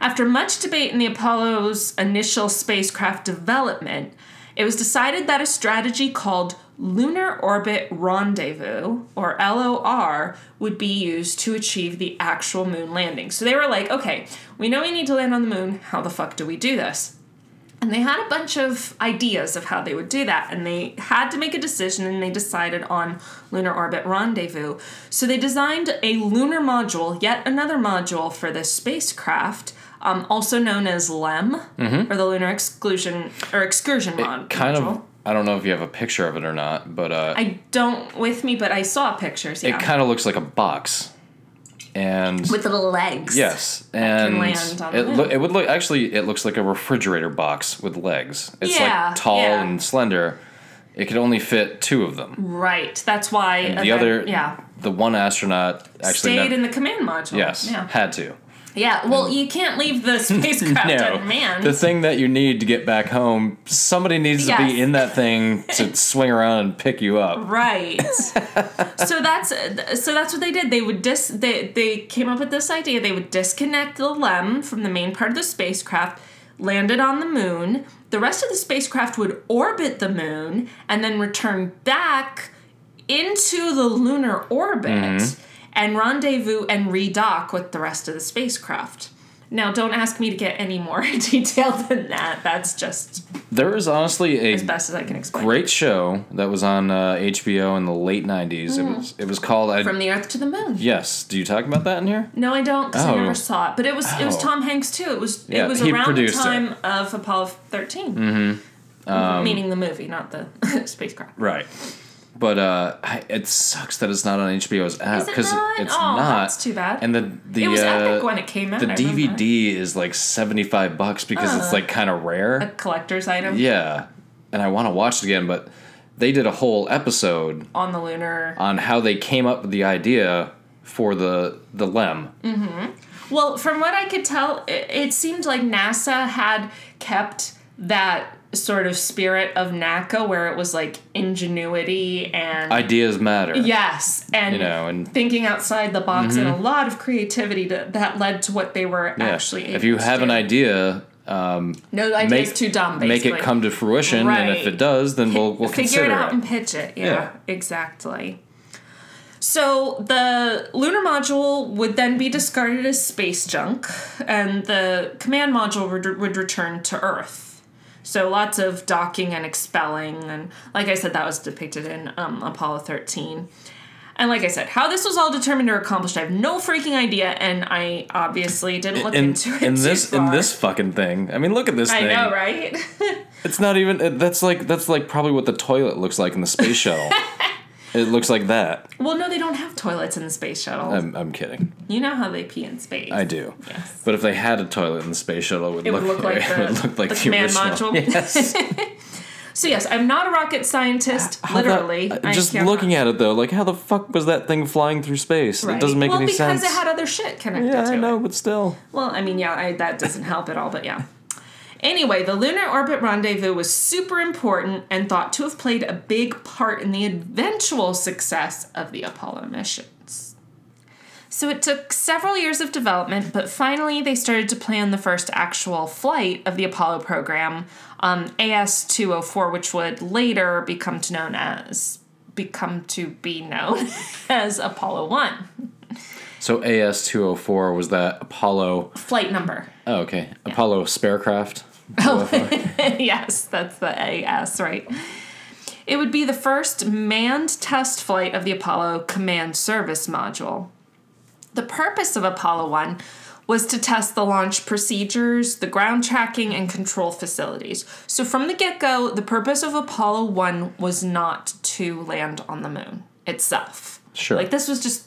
After much debate in the Apollo's initial spacecraft development, it was decided that a strategy called Lunar Orbit Rendezvous, or LOR, would be used to achieve the actual moon landing. So they were like, okay, we know we need to land on the moon. How the fuck do we do this? And they had a bunch of ideas of how they would do that, and they had to make a decision, and they decided on Lunar Orbit Rendezvous. So they designed a lunar module, yet another module for this spacecraft, um, also known as LEM, or the Lunar Exclusion or Excursion Mod. Kind module. of. I don't know if you have a picture of it or not, but uh, I don't with me, but I saw pictures. Yeah, it kind of looks like a box. And with little legs. yes, and land on it, moon. loo- it would look actually it looks like a refrigerator box with legs. It's Yeah, like tall yeah. and slender. It could only fit two of them. Right. That's why And the that- other, yeah, the one astronaut actually stayed never- in the command module. yes Yeah. had to. Yeah. Well, you can't leave the *laughs* spacecraft No, unmanned. the thing that you need to get back home, somebody needs to be in that thing *laughs* to swing around and pick you up. Right. *laughs* so that's so that's what they did. They would dis they they came up with this idea. They would disconnect the LEM from the main part of the spacecraft, land it on the moon. The rest of the spacecraft would orbit the moon and then return back into the lunar orbit mm-hmm. And rendezvous and redock with the rest of the spacecraft. Now, don't ask me to get any more *laughs* detailed than that. That's just There is honestly a as best as I can explain. great show that was on uh, HBO in the late '90s. It was it was called. I, Mm. From the Earth to the Moon. yes, do you talk about that in here? No, I don't because I Oh. never saw it. But it was it was Oh. Tom Hanks too. It was Yeah, it was he around the produced it. time of Apollo 13 Mm-hmm. Meaning the movie, not the *laughs* spacecraft. Right. But uh, I, it sucks that it's not on HBO's app it because not? it's Oh, not. that's too bad. And the the it was uh, epic when it came out. the I. DVD is like seventy five bucks because it's Uh. like kind of rare. a collector's item Yeah, and I want to watch it again, but they did a whole episode on the lunar. on how they came up with the idea for the the lem. Mm-hmm. Well, from what I could tell, it, it seemed like NASA had kept that sort of spirit of NACA, where it was like ingenuity and Ideas matter. yes, and You know, and thinking outside the box and a lot of creativity to, that led to what they were yeah, actually. if you have an idea, um, no idea make is too dumb. Basically. make it come to fruition, and if it does, then we'll we'll figure consider it out it. and pitch it. Yeah, Yeah. exactly. So the lunar module would then be discarded as space junk, and the command module would, would return to Earth. So lots of docking and expelling, and like I said, that was depicted in um, Apollo 13. And like I said, how this was all determined or accomplished, I have no freaking idea, and I obviously didn't look in, into it. in this in this fucking thing. I mean, look at this I thing. know, right? *laughs* It's not even. That's like that's like probably what the toilet looks like in the space shuttle. *laughs* it looks like that. well, no, they don't have toilets in the space shuttle. I'm I'm kidding. you know how they pee in space. I do. Yes. But if they had a toilet in the space shuttle, it would, It look, would look like *laughs* it the, would look like the the, command original. module. *laughs* Yes. *laughs* so yes, I'm not a rocket scientist. How literally, uh, I just looking at it though, like how the fuck was that thing flying through space? Right. It doesn't make well, any sense. Well, because it had other shit connected yeah, to I know, it. but still. Well, I mean, yeah, I, that doesn't help at all, but yeah. Anyway, the lunar orbit rendezvous was super important and thought to have played a big part in the eventual success of the Apollo missions. So it took several years of development, but finally they started to plan the first actual flight of the Apollo program, um, AS 204, which would later become to known as become to be known *laughs* as Apollo 1. So AS two hundred four was that Apollo? Flight number. Oh, okay. Apollo sparecraft. Oh, *laughs* yes, that's the AS, right? It would be the first manned test flight of the Apollo Command Service Module. The purpose of Apollo 1 was to test the launch procedures, the ground tracking, and control facilities. So, from the get go, the purpose of Apollo 1 was not to land on the moon itself. Sure. Like, this was just.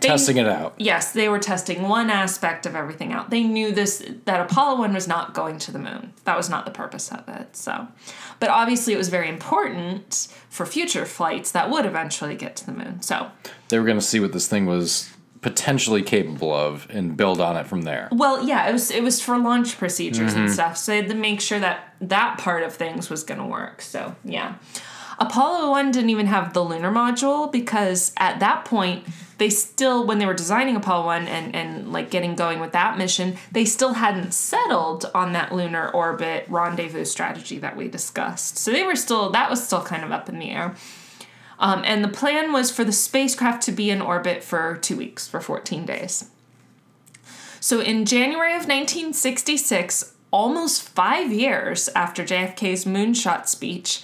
They- Testing it out. Yes, they were testing one aspect of everything out. They knew this that Apollo 1 was not going to the moon. That was not the purpose of it. So, but obviously it was very important for future flights that would eventually get to the moon. So, They were going to see what this thing was potentially capable of and build on it from there. well, yeah, it was it was for launch procedures and mm-hmm. stuff. So they had to make sure that that part of things was going to work. So, yeah. Apollo 1 didn't even have the lunar module because at that point, they still, when they were designing Apollo 1 and, and like getting going with that mission, they still hadn't settled on that lunar orbit rendezvous strategy that we discussed. So they were still, that was still kind of up in the air. Um, and the plan was for the spacecraft to be in orbit for two weeks, for 14 days. So in January of 1966, almost five years after JFK's moonshot speech,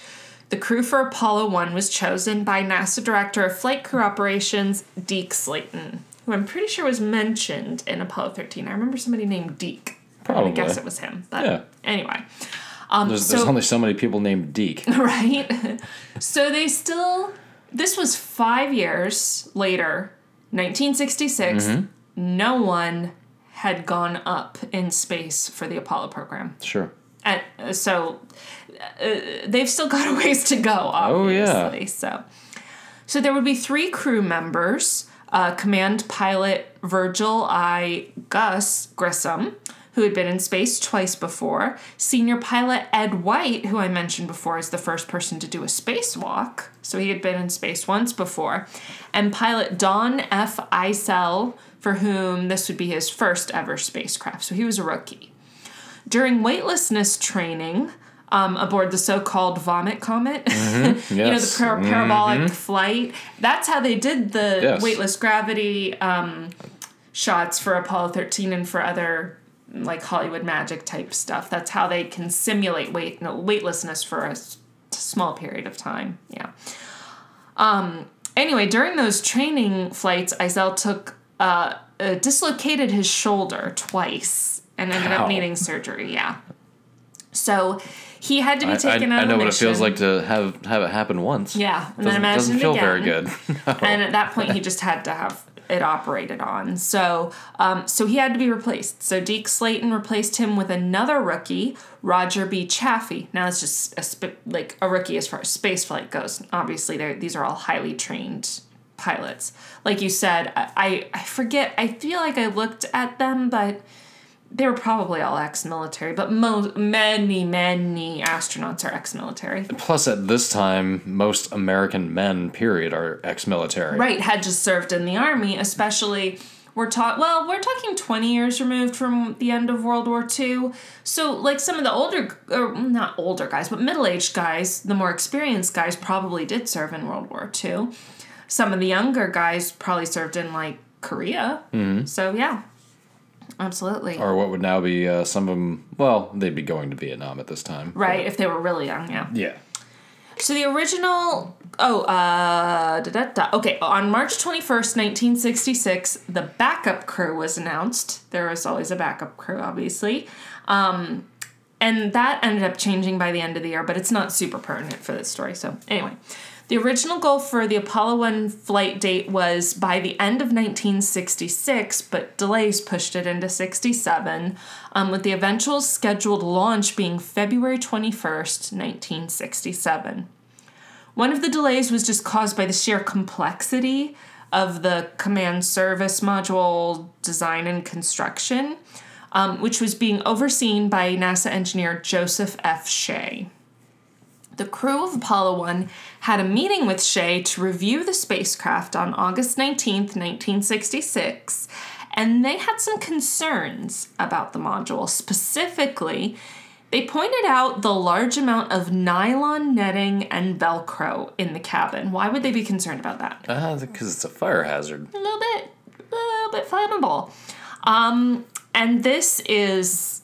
the crew for Apollo 1 was chosen by NASA Director of Flight Crew Operations, Deke Slayton, who I'm pretty sure was mentioned in Apollo 13. I remember somebody named Deke. Probably. I guess it was him. But Yeah. anyway. Um, There's, so, there's only so many people named Deke. *laughs* right? so they still, this was five years later, 1966. Mm-hmm. No one had gone up in space for the Apollo program. Sure. And uh, so uh, they've still got *laughs* a ways to go, Oh, yeah. obviously. So, so there would be three crew members: uh, command pilot Virgil I. Gus Grissom, who had been in space twice before; senior pilot Ed White, who I mentioned before is the first person to do a spacewalk, so he had been in space once before; and pilot Donn F. Eisel, for whom this would be his first ever spacecraft. So he was a rookie. During weightlessness training um, aboard the so-called vomit comet, *laughs* you know the par- parabolic flight. That's how they did the Yes. weightless gravity um, shots for Apollo 13 and for other like Hollywood magic type stuff. That's how they can simulate weight no, weightlessness for a s- small period of time. Yeah. Um. Anyway, during those training flights, Eisel took uh, uh dislocated his shoulder twice and ended Ow. up needing surgery. Yeah. So he had to be I, I, taken out I know what it feels like to have have it happen once. Yeah, and Doesn't, then imagine doesn't feel again. very good. *laughs* And at that point, he just had to have it operated on. So, um, so he had to be replaced. So Deke Slayton replaced him with another rookie, Roger B. Chaffee. Now it's just a sp- like a rookie as far as space flight goes. Obviously, these are all highly trained pilots. Like you said, I, I I forget. I feel like I looked at them, but they were probably all ex-military. But mo- many many astronauts are ex-military. Plus, at this time, most American men, period, are ex-military. right had just served in the army especially we're taught well we're talking 20 years removed from the end of world war ii so like some of the older or er, not older guys but middle-aged guys the more experienced guys probably did serve in world war ii some of the younger guys probably served in like korea mm-hmm. so yeah absolutely Or what would now be uh, some of them? Well, they'd be going to Vietnam at this time. right if they were really young yeah Yeah. So the original oh uh da, da, da. okay on March 21st 1966 the backup crew was announced there was always a backup crew obviously um and that ended up changing by the end of the year but it's not super pertinent for this story so anyway the original goal for the Apollo 1 flight date was by the end of 1966, but delays pushed it into 67, um, with the eventual scheduled launch being February 21st, 1967. One of the delays was just caused by the sheer complexity of the command service module design and construction, um, which was being overseen by NASA engineer Joseph F. Shea. The crew of Apollo 1 had a meeting with Shea to review the spacecraft on August 19th, 1966, and they had some concerns about the module. Specifically, they pointed out the large amount of nylon netting and Velcro in the cabin. Why would they be concerned about that? Uh, because it's a fire hazard. a little bit, a little bit flammable. Um, and this is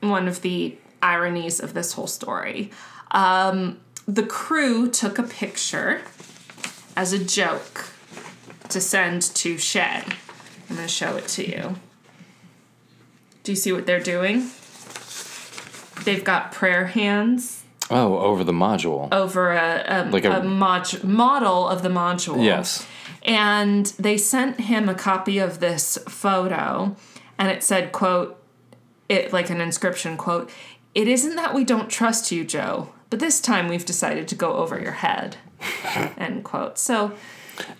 one of the ironies of this whole story. Um, the crew took a picture as a joke to send to Shea. I'm going to show it to you. Do you see what they're doing? They've got prayer hands Oh, over the module. over a, a, Like a- a mod- model of the module. Yes. And they sent him a copy of this photo and it said, quote, it like an inscription, quote, it isn't that we don't trust you, Joe, but this time we've decided to go over your head. *laughs* End quote. So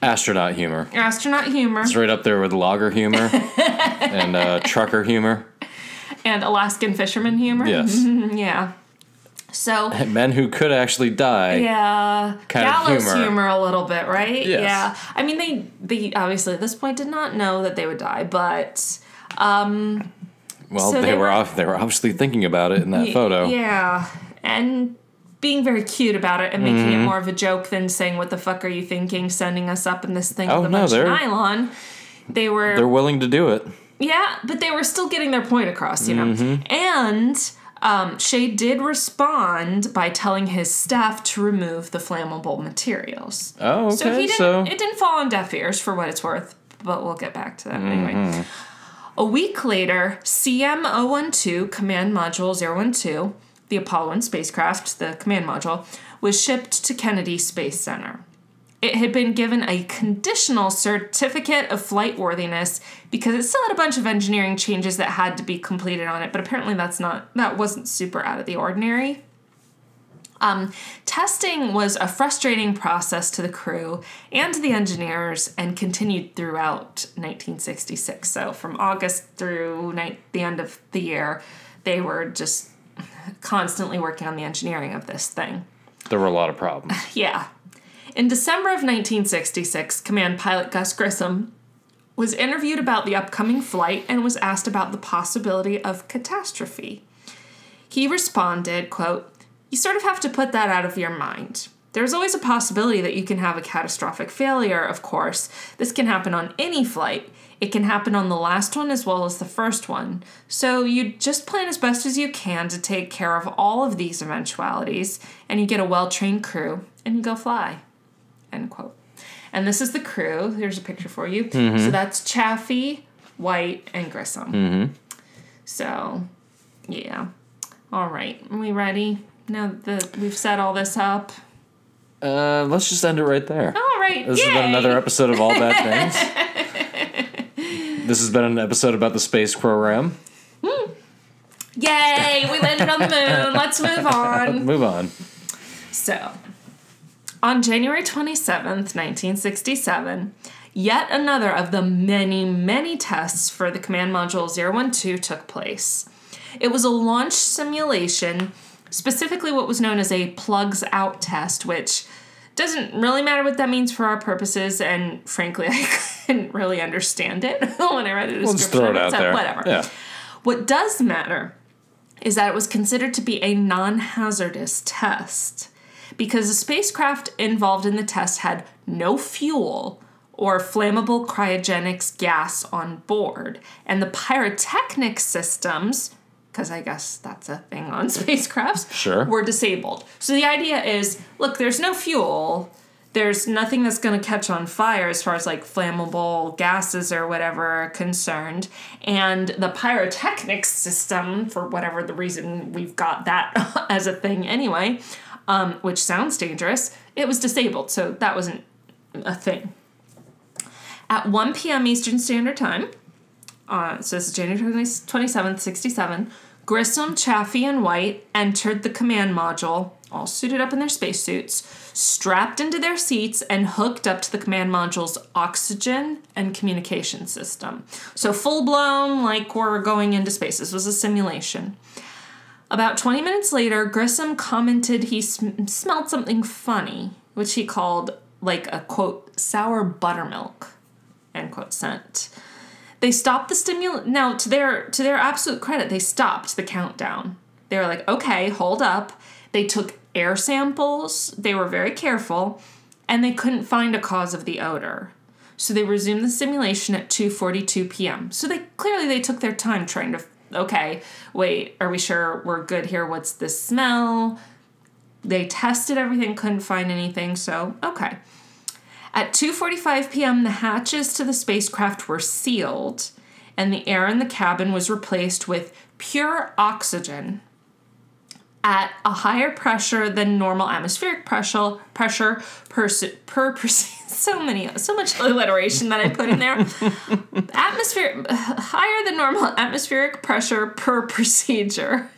Astronaut humor. astronaut humor It's right up there with logger humor *laughs* and uh, trucker humor. and Alaskan fisherman humor. Yes. *laughs* yeah. So Men who could actually die. yeah, Kind of gallows humor. humor. a little bit, right? Yes. Yeah. I mean, they they obviously at this point did not know that they would die, but um, Well, So they, they were were- off, they were obviously thinking about it in that y- photo. yeah, and being very cute about it and making Mm-hmm. it more of a joke than saying, "What the fuck are you thinking? Sending us up in this thing Oh, with a no, bunch of they're- nylon." They were They're willing to do it. Yeah, but they were still getting their point across, you know. Mm-hmm. And um, Shea did respond by telling his staff to remove the flammable materials. Oh, okay. So he didn't. so It didn't fall on deaf ears, for what it's worth. But we'll get back to that Mm-hmm. anyway. A week later, CM012 Command Module 012, the Apollo 1 spacecraft, the command module, was shipped to Kennedy Space Center. It had been given a conditional certificate of flight worthiness because it still had a bunch of engineering changes that had to be completed on it, but apparently that's not that wasn't super out of the ordinary. Um, testing was a frustrating process to the crew and to the engineers and continued throughout 1966. So, from August through ni- the end of the year, they were just constantly working on the engineering of this thing. there were a lot of problems. *laughs* Yeah. In December of 1966, Command Pilot Gus Grissom was interviewed about the upcoming flight and was asked about the possibility of catastrophe. He responded, quote, You sort of have to put that out of your mind. There's always a possibility that you can have a catastrophic failure, of course. This can happen on any flight. It can happen on the last one as well as the first one. So you just plan as best as you can to take care of all of these eventualities, and you get a well trained crew, and you go fly. End quote. And this is the crew. Here's a picture for you. So that's Chaffee, White, and Grissom. So, yeah. All right. Are we ready? Now that we've set all this up. Uh, let's just end it right there. All right. This has been another episode of All Bad *laughs* Things. This has been an episode about the space program. Hmm. Yay! We landed on the moon. Let's move *laughs* on. Move on. So, on January 27th, 1967, yet another of the many, many tests for the Command Module 012 took place. It was a launch simulation, specifically what was known as a plugs out test, which doesn't really matter what that means for our purposes, and frankly, *laughs* I couldn't really understand it *laughs* when I read the description. We'll just throw it out so there. Whatever. Yeah. What does matter is that it was considered to be a non hazardous test because the spacecraft involved in the test had no fuel or flammable cryogenics gas on board, and the pyrotechnic systems. Because I guess that's a thing on *laughs* spacecrafts. Sure. Were disabled. So the idea is look, there's no fuel, there's nothing that's going to catch on fire as far as like flammable gases or whatever are concerned. And the pyrotechnics system, for whatever the reason we've got that *laughs* as a thing anyway, um, which sounds dangerous, it was disabled. So that wasn't a thing. At 1 p.m. Eastern Standard Time, uh, so this is January 20, 27th, 67, Grissom, Chaffee, and White entered the command module, all suited up in their spacesuits, strapped into their seats, and hooked up to the command module's oxygen and communication system. So full blown, like we're going into space. This was a simulation. About 20 minutes later, Grissom commented he sm- smelled something funny, which he called like a quote, sour buttermilk, end quote, scent. They stopped the stimul. Now, to their to their absolute credit, they stopped the countdown. They were like, "Okay, hold up." They took air samples. They were very careful, and they couldn't find a cause of the odor. So they resumed the simulation at 2:42 p.m. So they clearly they took their time trying to okay, wait, are we sure we're good here? What's the smell? They tested everything, couldn't find anything. So, okay. At 2:45 p.m., the hatches to the spacecraft were sealed and the air in the cabin was replaced with pure oxygen at a higher pressure than normal atmospheric pressure pressure per per, *laughs* per so many so much alliteration that I put in there. *laughs* Atmosphere higher than normal atmospheric pressure per *laughs* procedure.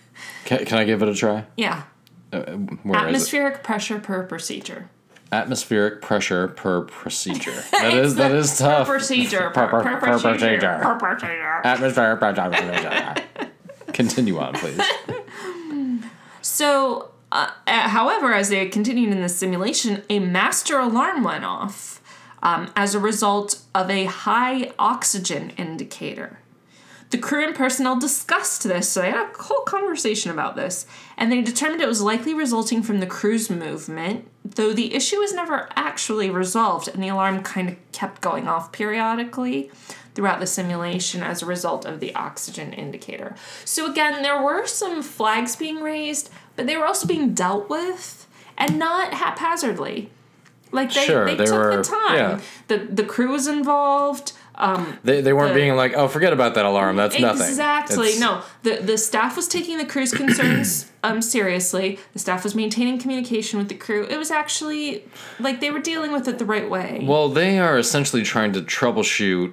Can, can I give it a try? Yeah. Uh, where is it? Atmospheric pressure per procedure. Atmospheric pressure per procedure. *laughs* That is that is tough. Procedure. Per- Per, per- per, per procedure. procedure. Per procedure. Atmospheric pressure. Continue on, please. So Uh, however, as they continued in the simulation, a master alarm went off um, as a result of a high oxygen indicator. The crew and personnel discussed this, so they had a whole conversation about this, and they determined it was likely resulting from the crew's movement, though the issue was never actually resolved, and the alarm kind of kept going off periodically throughout the simulation as a result of the oxygen indicator. So, again, there were some flags being raised, but they were also being dealt with and not haphazardly. Like they, Sure, they, they took were- the time. yeah. The the crew was involved. Um, They, they weren't The- being like, oh, forget about that alarm. That's nothing. Exactly. No, the the staff was taking the crew's concerns *clears throat* um seriously. The staff was maintaining communication with the crew. It was actually like they were dealing with it the right way. Well, they are essentially trying to troubleshoot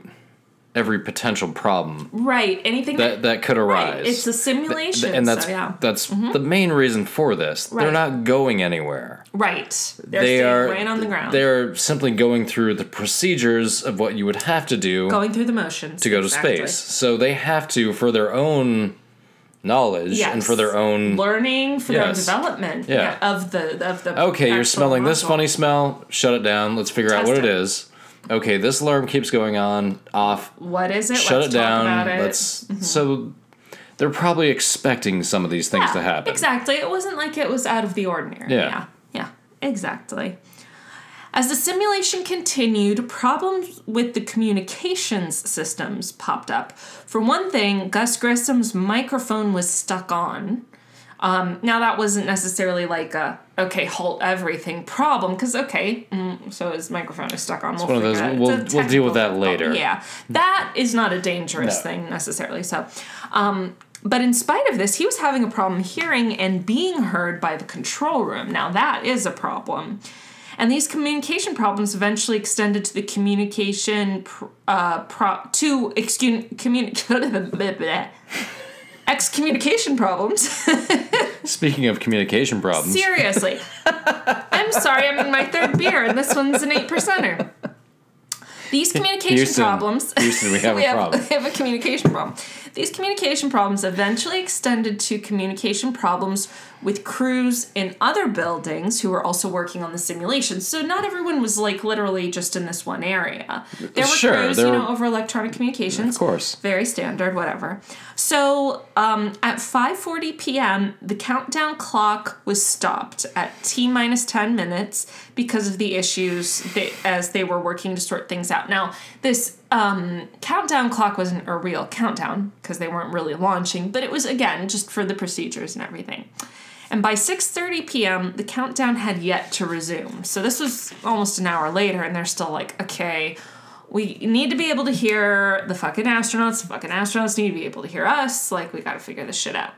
every potential problem right. Anything that, that could arise. right. It's a simulation. and that's so, yeah. Mm-hmm. that's the main reason for this. They're not going anywhere. Right. They're they staying are right on the ground. They're simply going through the procedures of what you would have to do going through the motions to go to space. So they have to, for their own knowledge and for their own. learning for Yes. their development Yeah. of the of the Okay, you're smelling this funny smell. Shut it down. Let's figure out what it it. is. Okay, this alarm keeps going on. Off. What is it? Shut Let's it talk down. about it. Mm-hmm. Let's. So they're probably expecting some of these things Yeah, to happen. Exactly. It wasn't like it was out of the ordinary. Yeah. Yeah. Yeah. Exactly. As the simulation continued, problems with the communications systems popped up. For one thing, Gus Grissom's microphone was stuck on. Um, now that wasn't necessarily like a okay halt everything problem because okay, mm, so his microphone is stuck on. We'll one of those- figure it out. we'll- we'll deal with that problem. later. Yeah, that is not a dangerous No. thing necessarily. So, um, but in spite of this, he was having a problem hearing and being heard by the control room. Now that is a problem. And these communication problems eventually extended to the communication pr- uh, pro- to excuse communication *laughs* *laughs* excommunication problems. *laughs* Speaking of communication problems, Seriously. I'm sorry, I'm in my third beer, and this one's an eight percenter. These *laughs* communication Houston. problems. Houston, we have *laughs* a problem. we have a communication problem. These communication problems eventually extended to communication problems with crews in other buildings who were also working on the simulation. So not everyone was like literally just in this one area. There were Sure, crews, you were- know, over electronic communications of course. very standard whatever so um, at 5.40 p.m the countdown clock was stopped at t minus 10 minutes because of the issues they, as they were working to sort things out now this um, countdown clock wasn't a real countdown because they weren't really launching but it was again just for the procedures and everything and by 6:30 p.m., the countdown had yet to resume. So this was almost an hour later and they're still like, "Okay, we need to be able to hear the fucking astronauts. The fucking astronauts need to be able to hear us. Like we got to figure this shit out."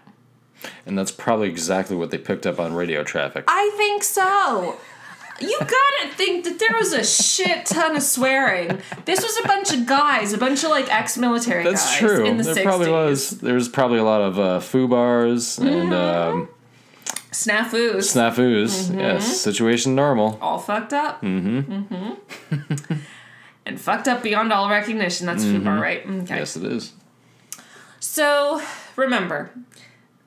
and that's probably exactly what they picked up on radio traffic. I think so. You gotta think that there was a shit ton of swearing. This was a bunch of guys, a bunch of like ex-military That's guys true. in the there 60s. probably was. There's probably a lot of uh, FUBARs and Mm-hmm. um, Snafus. snafus. Mm-hmm. Yes, situation normal. all fucked up. Mm-hmm. Mm-hmm. *laughs* and fucked up beyond all recognition. That's FUBAR, right? Okay. Yes, it is. So remember,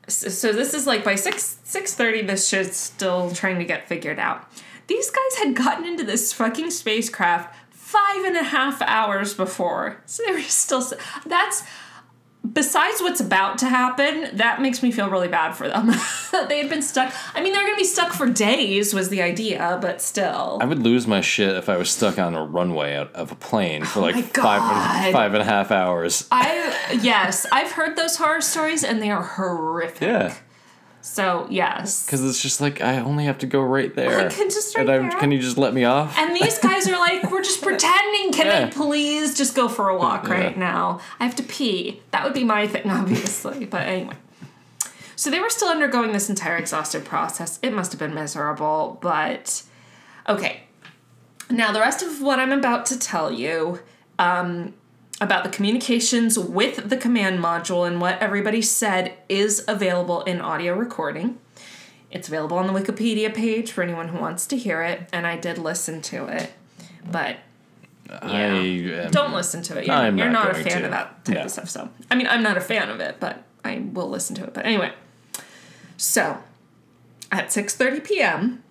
so, so this is like by six six thirty. This shit's still trying to get figured out. These guys had gotten into this fucking spacecraft five and a half hours before, so they were still. That's besides what's about to happen. That makes me feel really bad for them. *laughs* they had been stuck. I mean, they're gonna be stuck for days. Was the idea, but still. I would lose my shit if I was stuck on a runway out of a plane for oh like Oh my five five and a half hours. I yes, I've heard those horror stories and they are horrific. Yeah, So yes. because it's just like I only have to go right there. I *laughs* can just and right I'm, there. can you just let me off? And these *laughs* guys are like, we're just pretending. Can Yeah. I please just go for a walk right now? I have to pee. That would be my thing, *laughs* obviously. but anyway. So they were still undergoing this entire exhaustive process. It must have been miserable, but okay. Now, the rest of what I'm about to tell you um, about the communications with the command module and what everybody said is available in audio recording. It's available on the Wikipedia page for anyone who wants to hear it, and I did listen to it, but I am, don't listen to it. You're, I'm you're not not, a fan to. of that type No. of stuff. So, I mean, I'm not a fan of it, but I will listen to it. But anyway, so At 6:30 p.m.,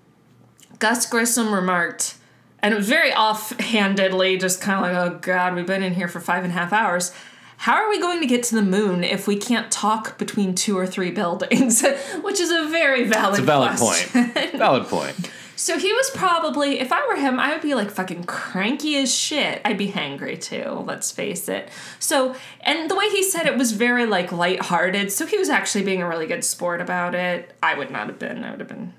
Gus Grissom remarked, and it was very offhandedly, just kind of like, "Oh God, we've been in here for five and a half hours. How are we going to get to the moon if we can't talk between two or three buildings?" *laughs* Which is a very valid. It's a valid question. point. valid point. *laughs* So he was probably, if I were him, I would be like fucking cranky as shit. I'd be hangry too, let's face it. So, and the way he said it was very like lighthearted. So he was actually being a really good sport about it. I would not have been. I would have been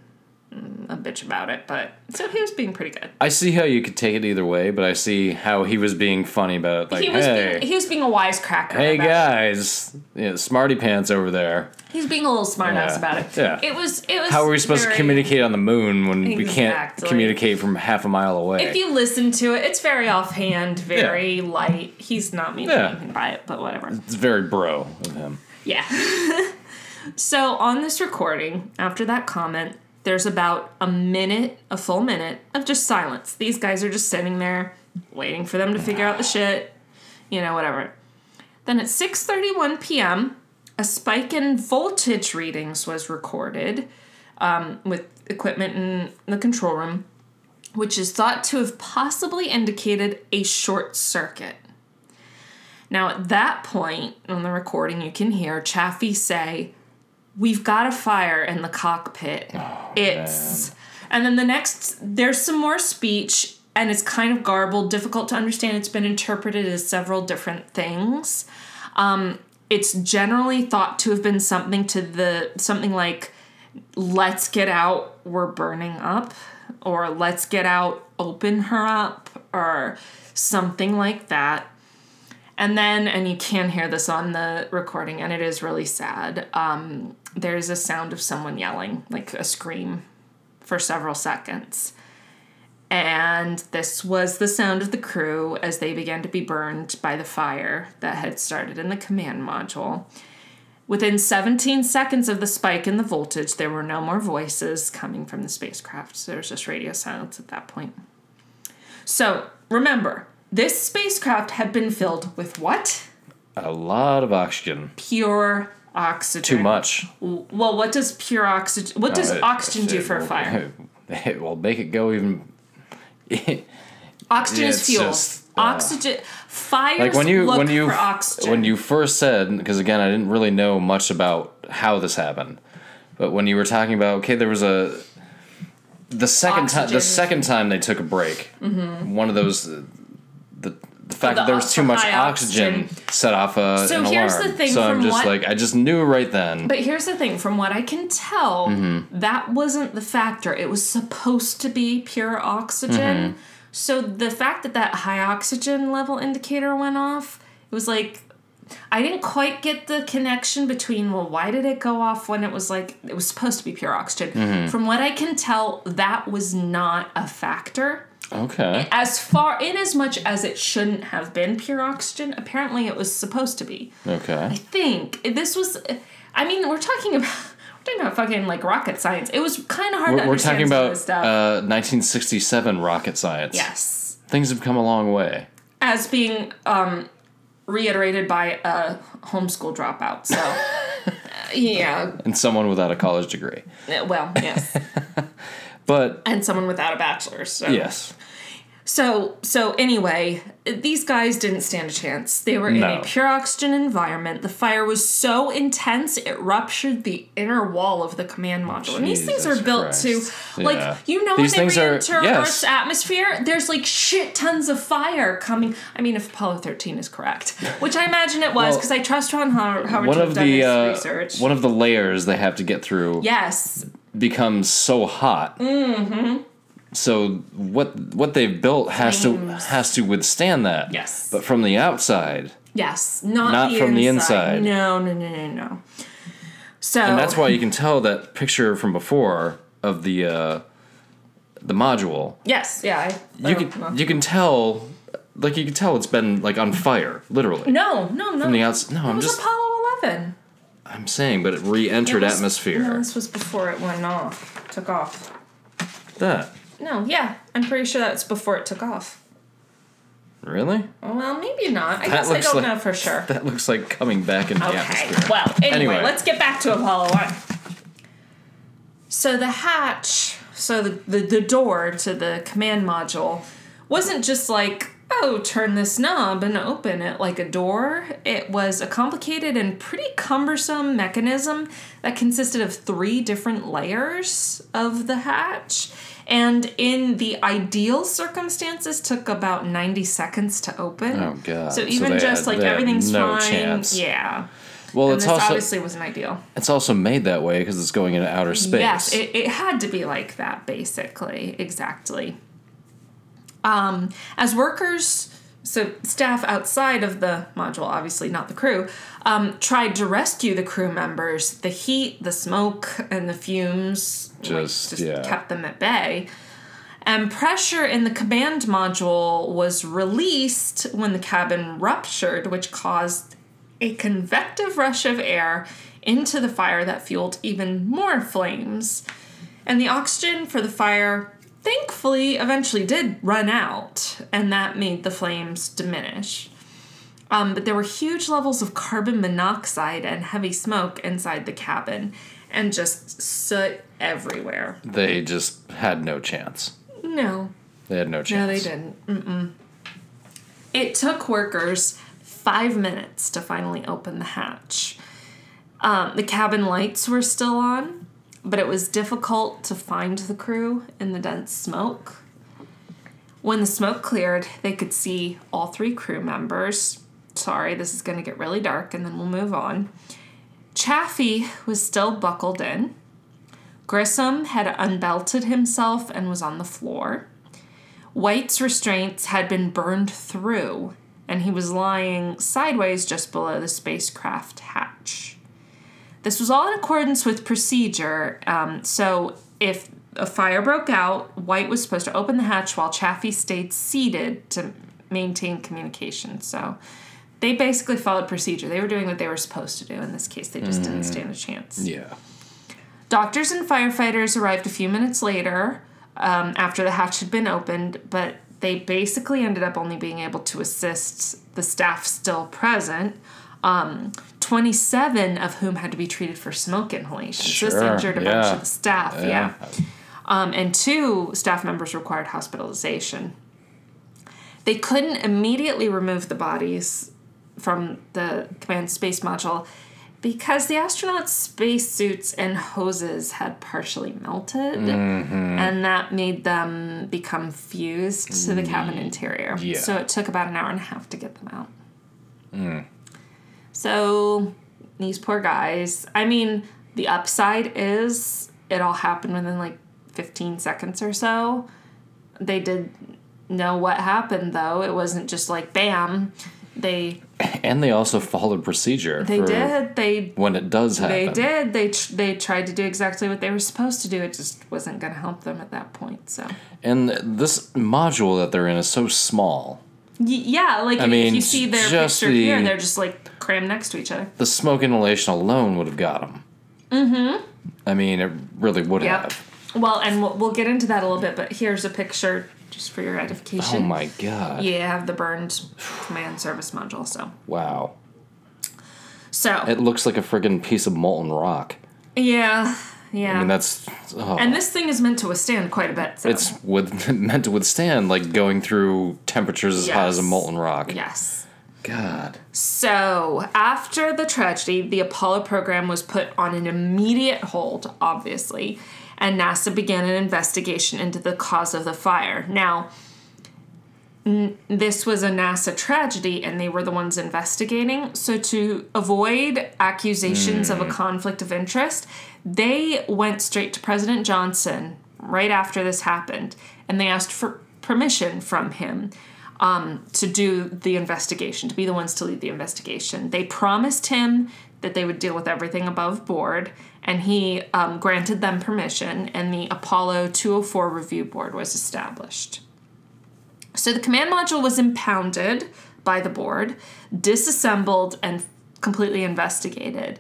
a bitch about it, but so he was being pretty good. I see how you could take it either way, but I see how he was being funny about it. Like, he was hey, being, he was being a wisecracker. hey about it. guys, yeah, smarty pants over there. He's being a little smartass Yeah. about it. Yeah. It was. It was. How are we supposed very- to communicate on the moon when we can't communicate from half a mile away? If you listen to it, it's very offhand, very light. He's not meaning Yeah. anything by it, but whatever. it's very bro of him. Yeah. *laughs* so on this recording, after that comment, there's about a minute, a full minute of just silence. These guys are just sitting there waiting for them to figure out the shit, you know, whatever. Then at 6:31 p.m., a spike in voltage readings was recorded um, with equipment in the control room, which is thought to have possibly indicated a short circuit. Now, at that point on the recording, you can hear Chaffee say, We've got a fire in the cockpit. it's. And then the next, there's some more speech, and it's kind of garbled, difficult to understand. It's been interpreted as several different things. Um, it's generally thought to have been something to the something like let's get out we're burning up or let's get out open her up or something like that and then and you can hear this on the recording and it is really sad um, there's a sound of someone yelling like a scream for several seconds and this was the sound of the crew as they began to be burned by the fire that had started in the command module. Within 17 seconds of the spike in the voltage, there were no more voices coming from the spacecraft. So there was just radio silence at that point. So remember, this spacecraft had been filled with what? A lot of oxygen. Pure oxygen. Too much. Well, what does pure oxygen? What does Uh, it- oxygen do for a fire? *laughs* It will make it go even. Oxygen Yeah, is fuel. just, uh, oxygen. Fires like when you when you for oxygen. when you first said because again I didn't really know much about how this happened, but when you were talking about okay there was a the second time the second time they took a break, one of those the fact the that there was too much oxygen, oxygen. set off a, So an here's alarm. the thing, so I'm from just what- like I just knew right then. But here's the thing from what I can tell, Mm-hmm. that wasn't the factor. It was supposed to be pure oxygen. Mm-hmm. So the fact that that high oxygen level indicator went off, it was like I didn't quite get the connection between well, why did it go off when it was like it was supposed to be pure oxygen? Mm-hmm. From what I can tell, that was not a factor. Okay. As far in as much as it shouldn't have been pure oxygen, apparently it was supposed to be. Okay. I think this was. I mean, we're talking about *laughs* we're talking about fucking like rocket science. It was kind of hard We're, we're talking about stuff. uh, 1967 rocket science. yes, Things have come a long way. as being um, reiterated by a homeschool dropout. So, *laughs* uh, yeah, And someone without a college degree. Uh, well, yes, *laughs* But and someone without a bachelor's. So. yes. So so anyway, these guys didn't stand a chance. They were in No. a pure oxygen environment. The fire was so intense it ruptured the inner wall of the command module. and these things are built Christ. to Yeah. like you know These when they re-enter yes. Earth's atmosphere, there's like shit tons of fire coming. I mean, if Apollo 13 is correct, which I imagine it was Well, because I trust Ron Howard, One of done the his uh, research. one of the layers they have to get through yes, becomes so hot. Mm-hmm. So what what they've built has to has to withstand that. Yes. But from the outside, yes, not Not the from the inside. inside. No, no, no, no, no. So and that's why you can tell that picture from before of the uh, the module. Yes, yeah. I, You oh, can well. you can tell like you can tell it's been like on fire, literally. No, no, no. From the outside. No, It I'm was just Apollo 11. I'm saying, but it re-entered It was- atmosphere. No, this was before it went off. Took off. That No, yeah. I'm pretty sure that's before it took off. really? Well, maybe not. I guess I looks don't like- know for sure. *laughs* That looks like coming back into the Okay. atmosphere. Well, anyway, Anyway. let's get back to Apollo 1. So the hatch, so the, the, the door to the command module wasn't just like, oh, turn this knob and open it like a door. It was a complicated and pretty cumbersome mechanism that consisted of three different layers of the hatch. And in the ideal circumstances, took about 90 seconds to open. Oh, God. So So even they just had- like everything's no fine. chance. Yeah. Well, and it's also obviously wasn't ideal. it's also made that way because it's going into outer space. Yes, it, it had to be like that, basically. Exactly. Um, as workers, so staff outside of the module, obviously not the crew, um, tried to rescue the crew members, the heat, the smoke, and the fumes like, Just, yeah. kept them at bay. And pressure in the command module was released when the cabin ruptured, which caused a convective rush of air into the fire that fueled even more flames. And the oxygen for the fire, thankfully, eventually did run out, and that made the flames diminish. Um, but there were huge levels of carbon monoxide and heavy smoke inside the cabin, and just soot everywhere. They just had no chance. No, They had no chance. no, they didn't. Mm-mm. It took workers five minutes to finally open the hatch. Um, the cabin lights were still on, but it was difficult to find the crew in the dense smoke. When the smoke cleared, they could see all three crew members. Sorry, this is going to get really dark and then we'll move on. Chaffee was still buckled in. Grissom had unbelted himself and was on the floor. White's restraints had been burned through, and he was lying sideways just below the spacecraft hatch. This was all in accordance with procedure. Um, so, if a fire broke out, White was supposed to open the hatch while Chaffee stayed seated to maintain communication. So, they basically followed procedure. They were doing what they were supposed to do. In this case, they just didn't stand a chance. Yeah. Doctors and firefighters arrived a few minutes later um, after the hatch had been opened, but they basically ended up only being able to assist the staff still present. Um, 27 of whom had to be treated for smoke inhalation. Sure. So this injured a bunch of the staff, yeah. Um, and two staff members required hospitalization. They couldn't immediately remove the bodies from the command space module because the astronauts' spacesuits and hoses had partially melted, and that made them become fused to the cabin interior. yeah. So it took about an hour and a half to get them out. So these poor guys. I mean, the upside is it all happened within like 15 seconds or so. They did know what happened though. It wasn't just like bam. They *coughs* And they also followed procedure. they did. They When it does happen. they did. They tr- they tried to do exactly what they were supposed to do. It just wasn't going to help them at that point. So And this module that they're in is so small. y- yeah, like I if mean, you see their picture here, the- they're just like crammed next to each other. The smoke inhalation alone would have got them. Mm-hmm. I mean, it really would Yep. have. Well, and we'll, we'll get into that a little bit, but here's a picture just for your edification. Oh my god. Yeah, have the burned command service module. So, Wow. so It looks like a friggin' piece of molten rock. yeah, yeah. I mean, that's. Oh, and this thing is meant to withstand quite a bit. So. it's with, *laughs* meant to withstand, like, going through temperatures as hot as a molten rock. yes. God. So, after the tragedy, the Apollo program was put on an immediate hold, obviously, and NASA began an investigation into the cause of the fire. Now, n- this was a NASA tragedy, and they were the ones investigating. So, to avoid accusations of a hmm. conflict of interest, they went straight to President Johnson right after this happened, and they asked for permission from him um, to do the investigation, to be the ones to lead the investigation. They promised him that they would deal with everything above board, and he um, granted them permission, and the Apollo 204 Review Board was established. So the command module was impounded by the board, disassembled, and completely investigated.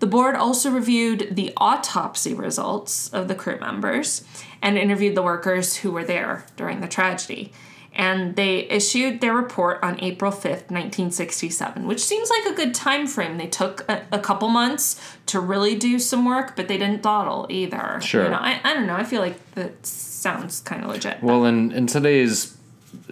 The board also reviewed the autopsy results of the crew members and interviewed the workers who were there during the tragedy. And they issued their report on April 5th, 1967, which seems like a good time frame. They took a, a couple months to really do some work, but they didn't dawdle either. Sure. You know, I, I don't know. I feel like that sounds kind of legit. Well, in in today's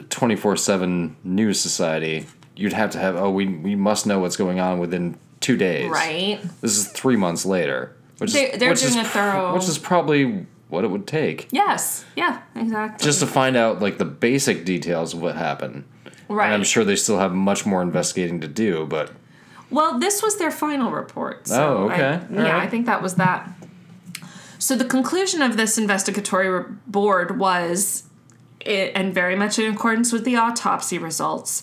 twenty four seven news society, you'd have to have oh we we must know what's going on within two days. right? This is three months later, which They- is they're which is doing a thorough- which is probably what it would take Yes. Yeah, exactly. just to find out like the basic details of what happened. right. And I'm sure they still have much more investigating to do, but Well, this was their final report. So Oh, okay. I, yeah, right. I think that was that. So the conclusion of this investigatory re- board was, i and very much in accordance with the autopsy results,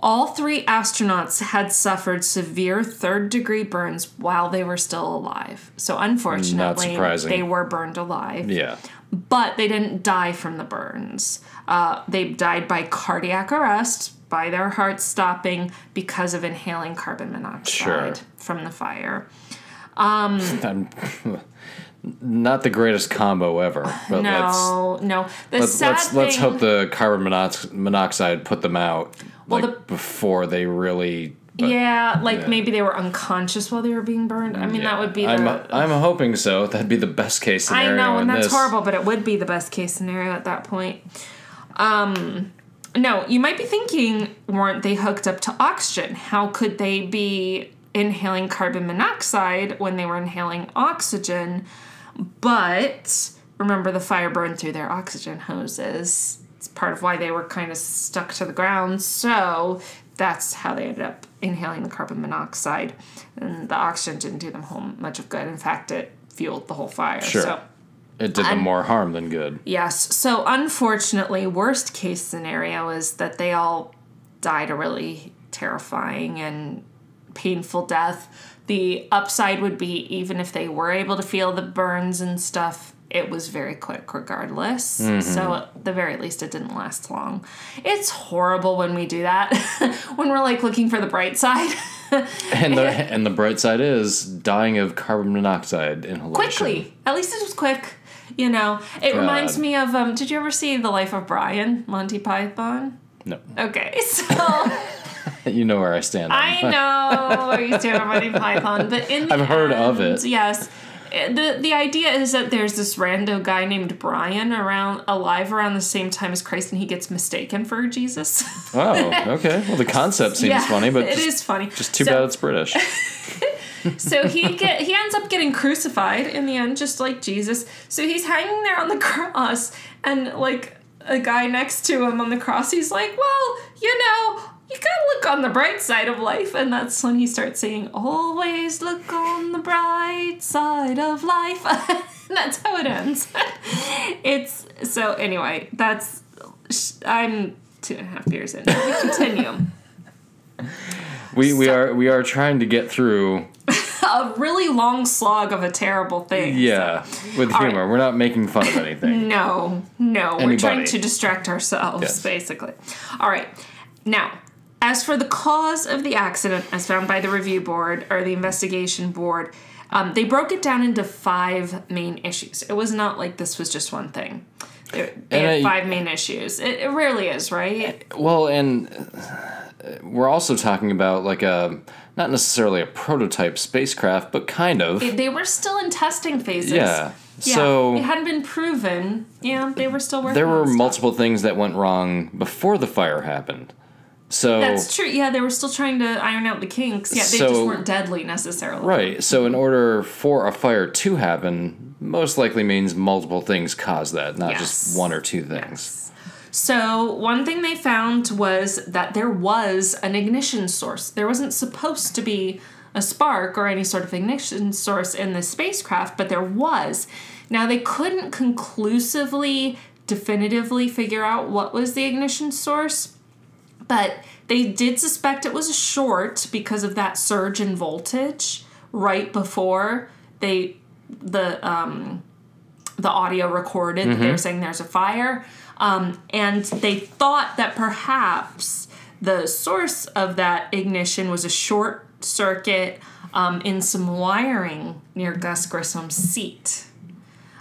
all three astronauts had suffered severe third degree burns while they were still alive. So unfortunately, they were burned alive yeah. but they didn't die from the burns. Uh, they died by cardiac arrest, by their hearts stopping because of inhaling carbon monoxide Sure. from the fire. *laughs* I'm not the greatest combo ever, but let's No, no. The let's sad let's, thing, let's hope the carbon monox- monoxide put them out Well, like the- before they really but yeah, like yeah. maybe they were unconscious while they were being burned. I mean, that would be the. I'm I'm hoping so. That'd be the best case scenario. I know, and that's this. horrible, but it would be the best case scenario at that point. Um, no, you might be thinking, weren't they hooked up to oxygen? How could they be inhaling carbon monoxide when they were inhaling oxygen? But remember, the fire burned through their oxygen hoses. Part of why they were kind of stuck to the ground. So that's how they ended up inhaling the carbon monoxide. And the oxygen didn't do them whole much of good. In fact, it fueled the whole fire. Sure. So It did them I'm- more harm than good. Yes. So unfortunately, worst case scenario is that they all died a really terrifying and painful death. The upside would be even if they were able to feel the burns and stuff, it was very quick regardless. So at the very least it didn't last long. It's horrible when we do that. *laughs* when we're like looking for the bright side. *laughs* And the *laughs* and the bright side is dying of carbon monoxide inhalation. quickly. At least it was quick. You know, it God. reminds me of um did you ever see The Life of Brian, Monty Python? No, Okay, so you know where I stand. on I know where you stand on Monty Python, but in the I've heard of it. Yes. The the idea is that there's this rando guy named Brian around alive around the same time as Christ and he gets mistaken for Jesus. Oh, okay. Well, the concept seems Yeah, funny, but it just, is funny. just too So- bad it's British. *laughs* So he get he ends up getting crucified in the end, just like Jesus. So he's hanging there on the *laughs* cross, and like a guy next to him on the cross, he's like, "Well, you know, you gotta look on the bright side of life." And that's when he starts saying, "Always look on the bright side of life." *laughs* that's how it ends. *laughs* it's so anyway. That's I'm two and a half years in. We continue. We we are we are trying to get through. *laughs* a really long slog of a terrible thing. Yeah, with All right. humor. We're not making fun of anything. No, no. We're trying to distract ourselves, Yes. basically. All right. Now, as for the cause of the accident, as found by the review board or the investigation board, um, they broke it down into five main issues. It was not like this was just one thing. They, they had I- five main issues. It, it rarely is, right? Well, and uh, we're also talking about like a not necessarily a prototype spacecraft, but kind of. They were still in testing phases. Yeah. Yeah, So it hadn't been proven. Yeah, they were still working. there were multiple things that went wrong before the fire happened. So That's true. Yeah, they were still trying to iron out the kinks. Yeah, they So- just weren't deadly necessarily. right. So in order for a fire to happen, most likely means multiple things cause that, not Yes. just one or two things. So, one thing they found was that there was an ignition source. There wasn't supposed to be a spark or any sort of ignition source in the spacecraft, but there was. Now, they couldn't conclusively, definitively figure out what was the ignition source, but they did suspect it was a short because of that surge in voltage right before they the um the audio recorded that they were saying there's a fire. Um, and they thought that perhaps the source of that ignition was a short circuit um, in some wiring near gus grissom's seat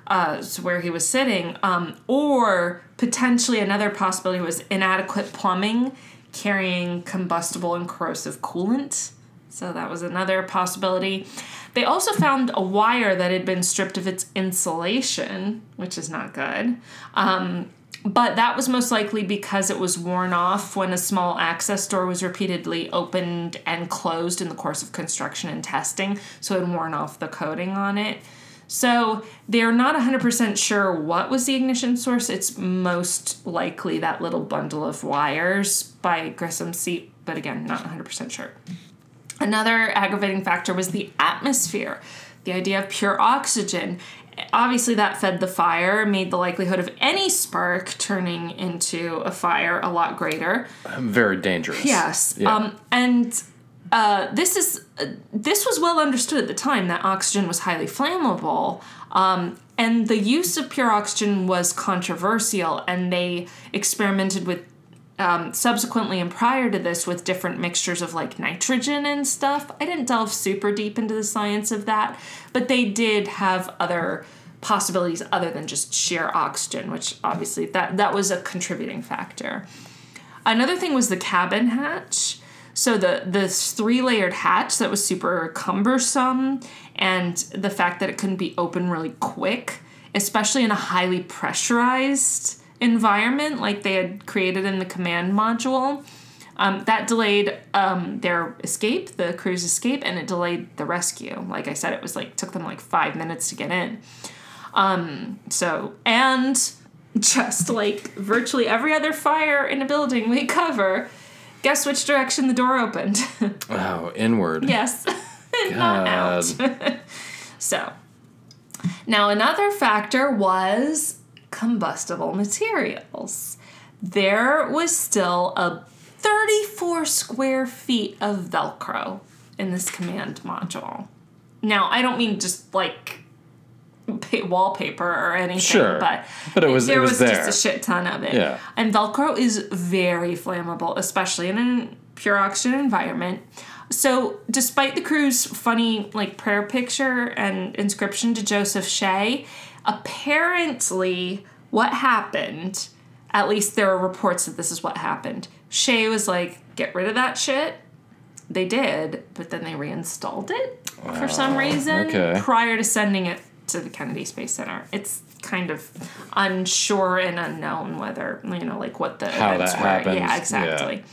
uh, where he was sitting, um, or potentially another possibility was inadequate plumbing carrying combustible and corrosive coolant. So that was another possibility. They also found a wire that had been stripped of its insulation, which is not good. Um, but that was most likely because it was worn off when a small access door was repeatedly opened and closed in the course of construction and testing, so it had worn off the coating on it. So they're not 100% sure what was the ignition source. It's most likely that little bundle of wires by Grissom's seat, but again, not 100% sure. Another aggravating factor was the atmosphere, the idea of pure oxygen. Obviously, that fed the fire, made the likelihood of any spark turning into a fire a lot greater. Very dangerous. Yes. Yeah. Um, and uh, this is uh, this was well understood at the time that oxygen was highly flammable. Um, and the use of pure oxygen was controversial, and they experimented with um, subsequently and prior to this with different mixtures of like nitrogen and stuff. I didn't delve super deep into the science of that, but they did have other possibilities other than just sheer oxygen, which obviously that that was a contributing factor. Another thing was the cabin hatch. So the this three layered hatch that was super cumbersome, and the fact that it couldn't be open really quick, especially in a highly pressurized environment like they had created in the command module. Um, that delayed um, their escape, the crew's escape, and it delayed the rescue. Like I said, it was like took them like five minutes to get in. Um, so and *laughs* just like virtually every other fire in a building we cover, guess which direction the door opened? *laughs* wow, inward. yes, *laughs* not out. so now another factor was combustible materials. There was still a 34 square feet of Velcro in this command module. Now, I don't mean just like pa- wallpaper or anything, Sure. but But it was- there it was there. just a shit ton of it. Yeah. And Velcro is very flammable, especially in a pure oxygen environment. So, despite the crew's funny like prayer picture and inscription to Joseph Shea, apparently what happened, at least there are reports that this is what happened. Shea was like, "Get rid of that shit." They did, but then they reinstalled it for some reason okay. prior to sending it to the Kennedy Space Center. It's kind of unsure and unknown whether, you know, like what the How events that were. happens, Yeah, yeah. exactly.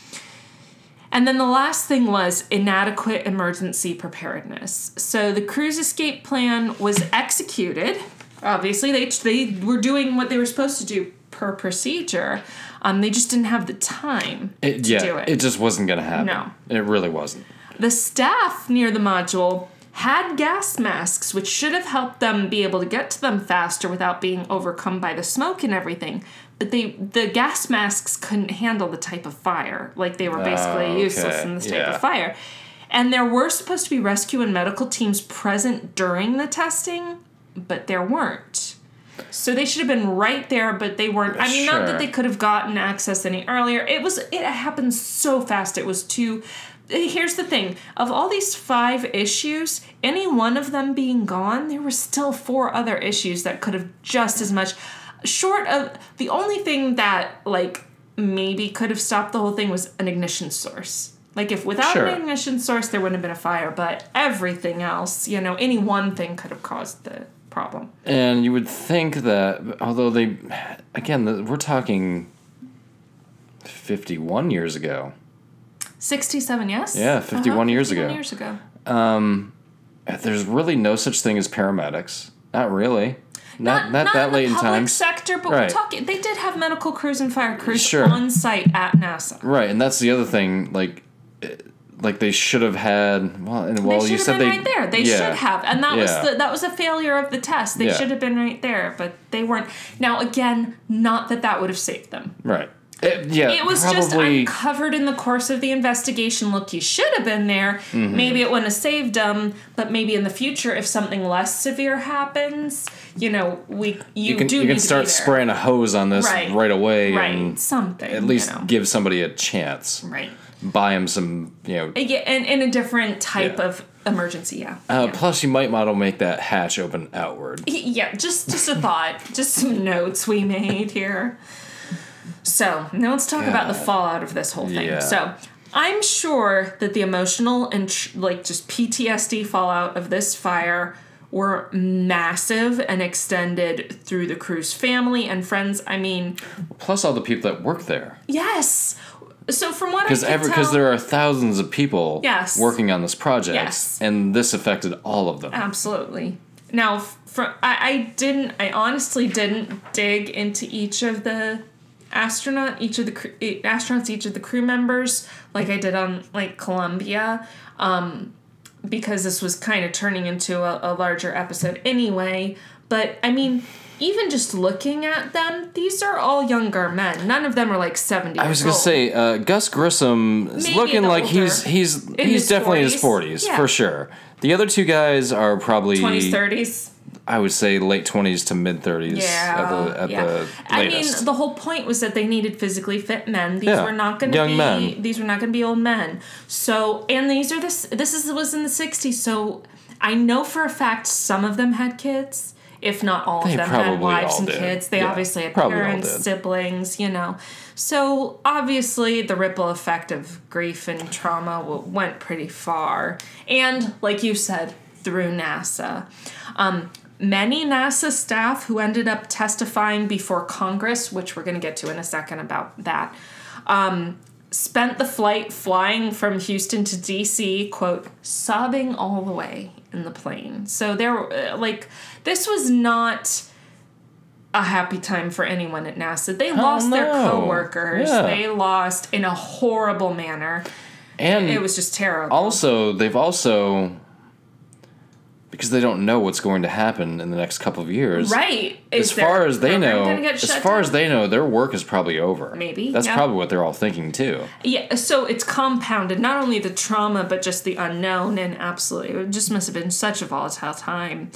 And then the last thing was inadequate emergency preparedness. So the crew's escape plan was executed. Obviously, they they were doing what they were supposed to do per procedure. Um, they just didn't have the time It, to yeah, do it. it just wasn't going to happen. No. It really wasn't. The staff near the module had gas masks, which should have helped them be able to get to them faster without being overcome by the smoke and everything. But they the gas masks couldn't handle the type of fire. Like they were basically Oh, useless in this type Yeah. of fire. And there were supposed to be rescue and medical teams present during the testing, but there weren't. So they should have been right there, but they weren't. I mean, not that they could have gotten access any earlier. It was it happened so fast. It was too. Here's the thing: of all these five issues, any one of them being gone, there were still four other issues that could have just as much. Short of the only thing that like maybe could have stopped the whole thing was an ignition source. Like if without Sure. an ignition source, there wouldn't have been a fire. But everything else, you know, any one thing could have caused the problem. And you would think that, although they, again, we're talking 51 years ago. 67, yes? Yeah, 51 years 51 ago. years ago. Um, There's really no such thing as paramedics. Not really. Not, not, that in late in public time. sector, but Right. we're talking. They did have medical crews and fire crews Sure. on site at NASA. Right, and that's the other thing. Like, like they should have had. Well, and well, they you said been they right there. They yeah. should have, and that was the that was a failure of the test. They Yeah. should have been right there, but they weren't. Now, again, not that that would have saved them. Right. It, yeah. It was just probably. uncovered in the course of the investigation. Look, you should have been there. Mm-hmm. Maybe it wouldn't have saved them, but maybe in the future, if something less severe happens, you know, we you, you can do you can start spraying a hose on this Right. right, away right and something at least you know. give somebody a chance. right. Buy him some, you know. Yeah, and in a different type Yeah. of emergency. Yeah. Uh, yeah. Plus, you might model make that hatch open outward. Yeah, just just a thought, *laughs* just some notes we made here. So now let's talk about the fallout of this whole thing. Yeah. So I'm sure that the emotional and tr- like just PTSD fallout of this fire were massive and extended through the crew's family and friends. I mean, Plus, all the people that work there. yes. So from what I Because tell, because there are thousands of people Yes. working on this project, Yes. and this affected all of them. Absolutely. Now, from I, I didn't. I honestly didn't dig into each of the astronaut, each of the cr- astronauts, each of the crew members, like I did on like Columbia, um, because this was kind of turning into a, a larger episode anyway. But I mean. Even just looking at them, these are all younger men. None of them are like seventy. I was gonna old. say uh, Gus Grissom is Maybe looking like he's older. he's In he's definitely in his 40s. Yeah. for sure. The other two guys are probably twenties, thirties. I would say late twenties to mid thirties Yeah, at the at yeah. the I mean, the whole point was that they needed physically fit men. These Yeah, were not going to be men. these were not going to be old men. So, and these are this this is was in the '60s. So, I know for a fact some of them had kids. If not all They of them had wives and did. kids, they Yeah, obviously had parents, siblings, you know. So obviously, the ripple effect of grief and trauma went pretty far, and like you said, through NASA. Um, many NASA staff who ended up testifying before Congress, which we're going to get to in a second about that, um, spent the flight flying from Houston to DC, quote, sobbing all the way in the plane. So there, uh, like, this was not a happy time for anyone at NASA. They lost their coworkers. Yeah. They lost in a horrible manner. and It was just terrible. also they've also because they don't know what's going to happen in the next couple of years. right. As Is their far as they know, as far down? as they know, their work is probably over. Maybe, That's yeah. probably what they're all thinking too. Yeah, so it's compounded not only the trauma but just the unknown and absolutely it just must have been such a volatile time.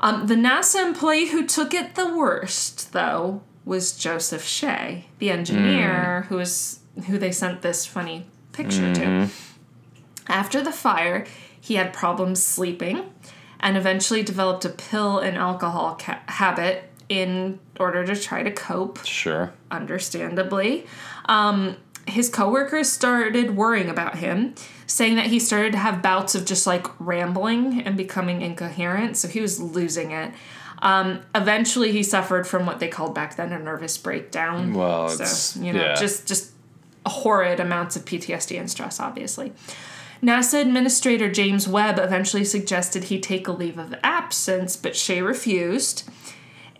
Um, the NASA employee who took it the worst though was Joseph Shea, the engineer Hmm. who was who they sent this funny picture to. Mm-hmm. After the fire, he had problems sleeping and eventually developed a pill and alcohol ca- habit in order to try to cope Sure. understandably. Um, his coworkers started worrying about him, saying that he started to have bouts of just like rambling and becoming incoherent. So he was losing it. Um, eventually, he suffered from what they called back then a nervous breakdown. Well, so it's- you know, yeah. just just horrid amounts of PTSD and stress, obviously. NASA Administrator James Webb eventually suggested he take a leave of absence, but Shea refused.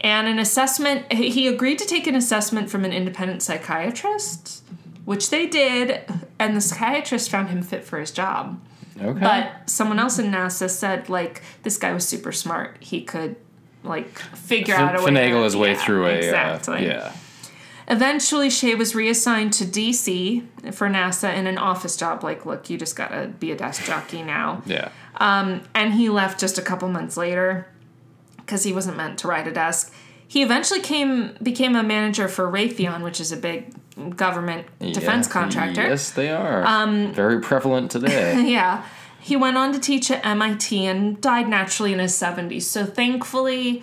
And an assessment, he agreed to take an assessment from an independent psychiatrist, which they did, and the psychiatrist found him fit for his job. Okay. But someone else in NASA said, like, this guy was super smart. He could, like, figure out a way finagle his way yeah, through a uh, exactly. yeah. Eventually, Shea was reassigned to DC for NASA in an office job. Like, look, you just gotta be a desk jockey now. *laughs* Yeah. And he left just a couple months later because he wasn't meant to ride a desk. He eventually came became a manager for Raytheon, which is a big government defense Yeah. contractor. Yes, they are. Um, Very prevalent today. *laughs* Yeah. He went on to teach at MIT and died naturally in his 70s. So thankfully,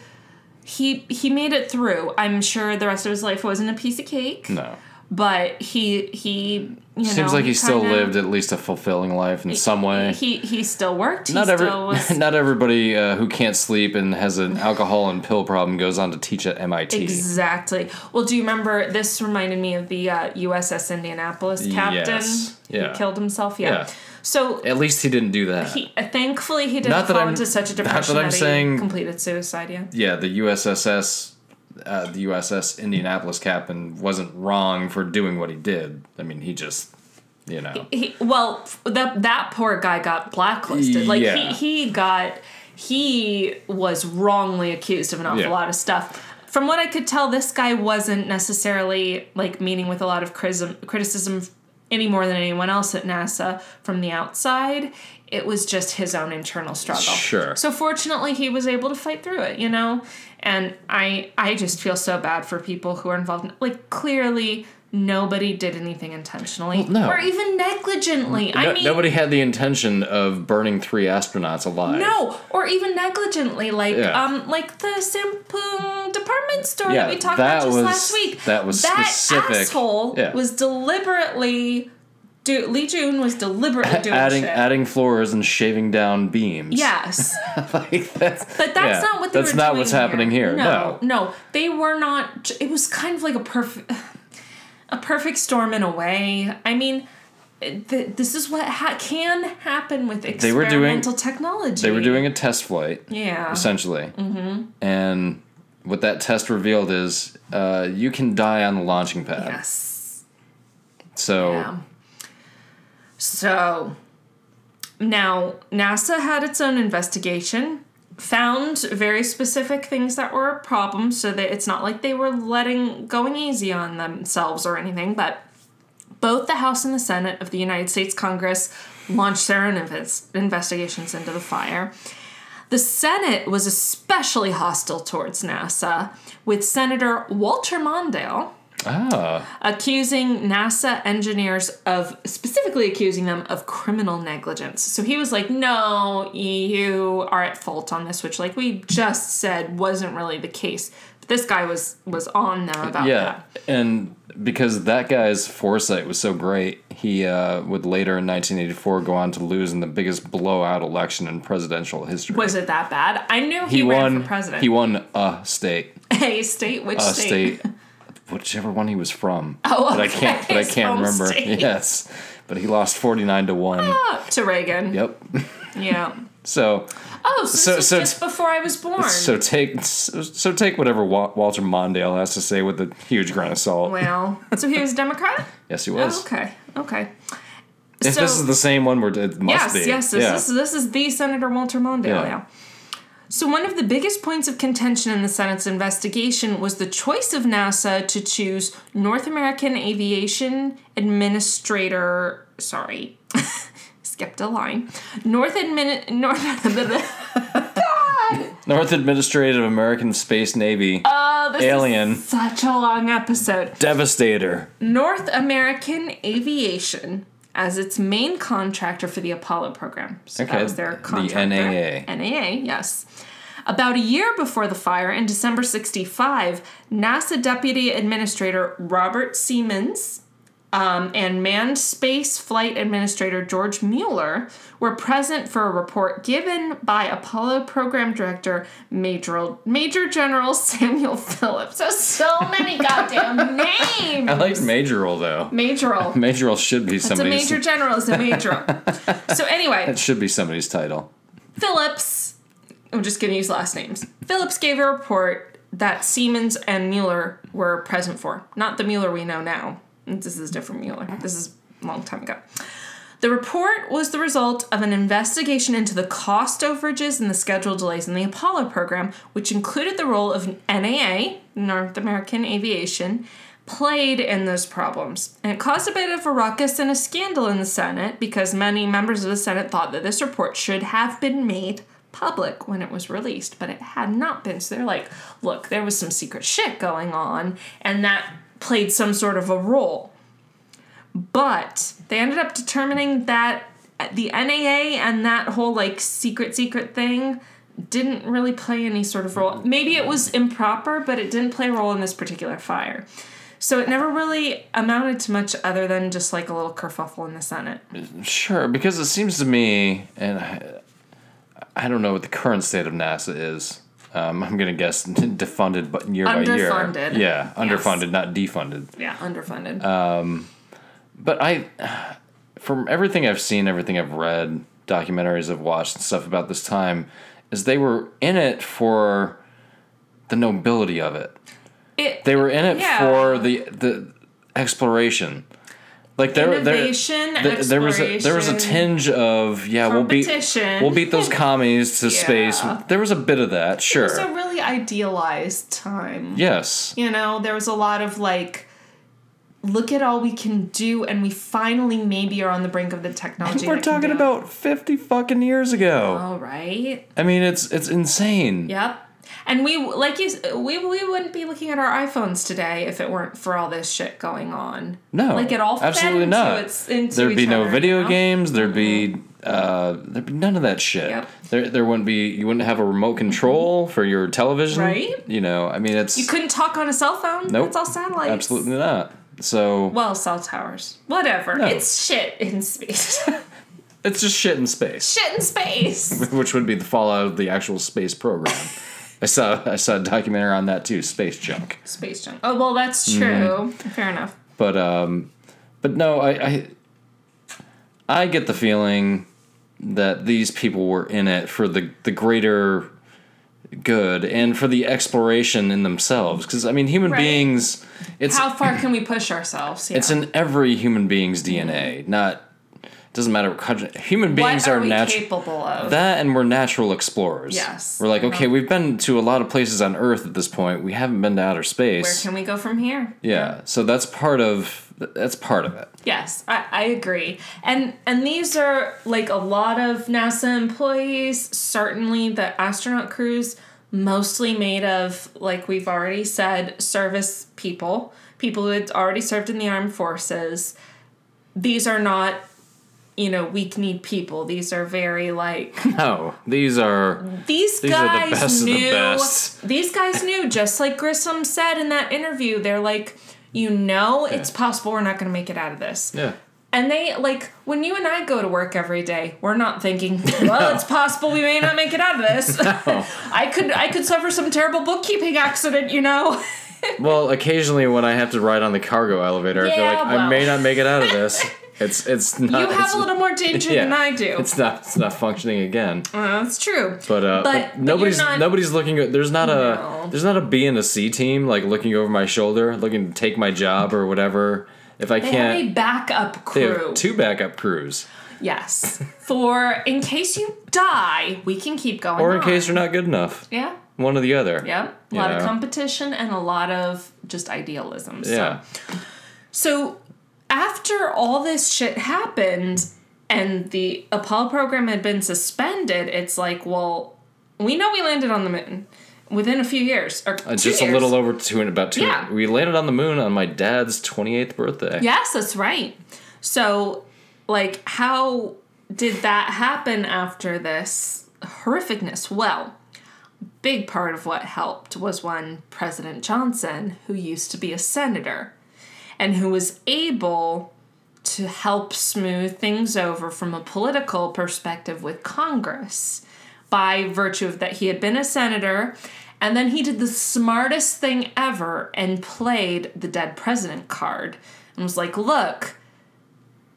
he he made it through. I'm sure the rest of his life wasn't a piece of cake, no. but he he you Seems know, like he still kinda- lived at least a fulfilling life in some way. He he still worked. He not every, still was *laughs* not everybody uh, who can't sleep and has an alcohol and pill problem goes on to teach at MIT. Exactly. Well, do you remember? This reminded me of the uh, USS Indianapolis captain. Yes. Yeah. He killed himself. Yeah. Yeah. So At least he didn't do that. he, uh, thankfully, he didn't Not that fall I'm- into such a not that depression I'm he saying- completed suicide. Yeah. yeah, the USSS, uh, the USS Indianapolis captain wasn't wrong for doing what he did. I mean, he just, you know, He, well, that that poor guy got blacklisted. Like Yeah. he he got he was wrongly accused of an awful Yeah. lot of stuff. From what I could tell, this guy wasn't necessarily like meeting with a lot of criticism criticism any more than anyone else at NASA from the outside. It was just his own internal struggle. Sure. So fortunately, he was able to fight through it. You know, and I I just feel so bad for people who are involved. In, like clearly, nobody did anything intentionally Well, no. or even negligently. I mean, nobody had the intention of burning three astronauts alive. no, or even negligently, like Yeah. um, like the Sampoong department store Yeah, that we talked that about just was- last week. that was that specific. asshole Yeah. was deliberately. Do, Lee Jun was deliberately doing adding shit. adding floors and shaving down beams. yes, *laughs* like that's. but that's yeah, not what they That's not what's happening here. No, No. no, they were not. It was kind of like a perfect, a perfect storm in a way. I mean. Th- this is what ha- can happen with They were doing- experimental technology. They were doing a test flight. yeah. essentially. Mm-hmm. And what that test revealed is uh, you can die on the launching pad. Yes. So Yeah. So now NASA had its own investigation, found very specific things that were a problem, so that it's not like they were letting going easy on themselves or anything, but both the House and the Senate of the United States Congress launched their own invest- investigations into the fire. The Senate was especially hostile towards NASA, with Senator Walter Mondale ah, accusing NASA engineers of specifically accusing them of criminal negligence. So he was like, "No, you are at fault on this," which like we just said wasn't really the case. But this guy was was on them about yeah, that. and because that guy's foresight was so great, he uh, would later in 1984 go on to lose in the biggest blowout election in presidential history. Was it that bad? I knew he, he ran won. for president. He won a state, *laughs* a state, which a state? state, *laughs* whichever one he was from. *laughs* Oh, but I can't. okay, But I can't remember. *laughs* state. Yes, but he lost 49 to one. Ah, to Reagan. Yep. Yeah. *laughs* So Oh, so, So- this so just before I was born. So take so, so take whatever Wa- Walter Mondale has to say with a huge grain of salt. well, so he was a Democrat. yes, he was. Oh, okay. Okay. If So- this is the same one, we're it must yes, be. yes, this yeah. is this is the Senator Walter Mondale. Yeah. So one of the biggest points of contention in the Senate's investigation was the choice of NASA to choose North American Aviation Administrator. Sorry, *laughs* skipped a line. North Admin North. *laughs* God! North Administrative American Space Navy Oh, this Alien. Is such a long episode. Devastator. North American Aviation as its main contractor for the Apollo program. So Okay, that was their the contractor. NAA. NAA, yes. About a year before the fire, in December 65, NASA Deputy Administrator Robert Seamans um, and Manned Space Flight Administrator George Mueller were present for a report given by Apollo Program Director Major, Major General *laughs* Samuel Phillips. So, so many goddamn *laughs* names! I like Majoral though. Majoral. *laughs* Majoral should be It's a major general is a major. so anyway, It should be somebody's title. Phillips, I'm just gonna use last names. Phillips gave a report that Seamans and Mueller were present for. Not the Mueller we know now. This is different Mueller. This is a long time ago. The report was the result of an investigation into the cost overages and the schedule delays in the Apollo program, which included the role of NAA, North American Aviation, played in those problems. And it caused a bit of a ruckus and a scandal in the Senate because many members of the Senate thought that this report should have been made public when it was released, but it had not been. So they're like, look, there was some secret shit going on, and that played some sort of a role. But they ended up determining that the NAA and that whole like secret secret thing didn't really play any sort of role. Maybe it was improper, but it didn't play a role in this particular fire. So it never really amounted to much other than just like a little kerfuffle in the Senate. Sure, because it seems to me, and I, I don't know what the current state of NASA is. Um, I'm gonna guess *laughs* defunded, but year by year. Underfunded. Yeah, underfunded, not defunded. Yeah, underfunded. But I, from everything I've seen, everything I've read, documentaries I've watched, and stuff about this time, is they were in it for the nobility of it. it, They were in it Yeah. for the the exploration. Like there, there, Innovation, th- there was a, there was a tinge of yeah we'll beat we'll beat those commies to *laughs* space. There was a bit of that, sure. It was a really idealized time. yes, You know, there was a lot of like, look at all we can do, and we finally maybe are on the brink of the technology. we're talking about fifty fucking years ago. All right. I mean, it's it's insane. Yep. And we like you we we wouldn't be looking at our iPhones today if it weren't for all this shit going on. No, Like it all fed absolutely into not. its- There'd be no video know? games. There'd be uh, there'd be none of that shit. Yep. There, there wouldn't be. You wouldn't have a remote control for your television, Right. You know, I mean, it's You couldn't talk on a cell phone. Nope. It's all satellites. absolutely not. So Well, cell towers. Whatever. No. It's shit in space. *laughs* it's just shit in space, shit in space. *laughs* which would be the fallout of the actual space program. *laughs* I saw I saw a documentary on that too, space junk. space junk. Oh well, that's Mm-hmm. true. Fair enough. But um, but no, I, I I get the feeling that these people were in it for the the greater good and for the exploration in themselves. Because I mean, human Right. beings, it's How far can we push ourselves? Yeah. it's in every human being's DNA. Not doesn't matter what country. Human beings are, are natural. capable of? That and we're natural explorers. Yes. We're like, okay, uh-huh. we've been to a lot of places on Earth at this point. We haven't been to outer space Where can we go from here? yeah. So that's part of that's part of it. Yes, I, I agree. And and these are like a lot of NASA employees, certainly the astronaut crews, mostly made of, like we've already said, service people, people who had already served in the armed forces. These are not, you know, weak kneed people. These are very like *laughs* No, these are these, These are the guys of the knew best. these guys knew just like Grissom said in that interview. They're like, you know, it's possible we're not going to make it out of this. yeah. And they like when you and I go to work every day, we're not thinking, *laughs* well, it's possible we may not make it out of this. *laughs* I could I could suffer some terrible bookkeeping accident, you know. Well, occasionally when I have to ride on the cargo elevator, I feel Yeah, like I may not make it out of this. It's it's not. you have a little more *laughs* danger yeah, than I do. It's not. It's not functioning again. Uh, that's true. But uh, But- but nobody's not- nobody's looking. There's not a No. there's not a B and a C team like looking over my shoulder, looking to take my job or whatever. If I They can't, have a backup crew. have two backup crews, yes. For in case you die, we can keep going. or in on. case you're not good enough, Yeah. one or the other. Yep. A lot of competition and a lot of just idealism. So Yeah. So after all this shit happened and the Apollo program had been suspended, it's like, well, we know we landed on the moon within a few years or Uh, just a little over two and about two. Yeah. We landed on the moon on my dad's 28th birthday. Yes, that's right. So, like, how did that happen after this horrificness? Well, big part of what helped was when President Johnson, who used to be a senator, and who was able to help smooth things over from a political perspective with Congress by virtue of that he had been a senator. And then he did the smartest thing ever and played the dead president card and was like look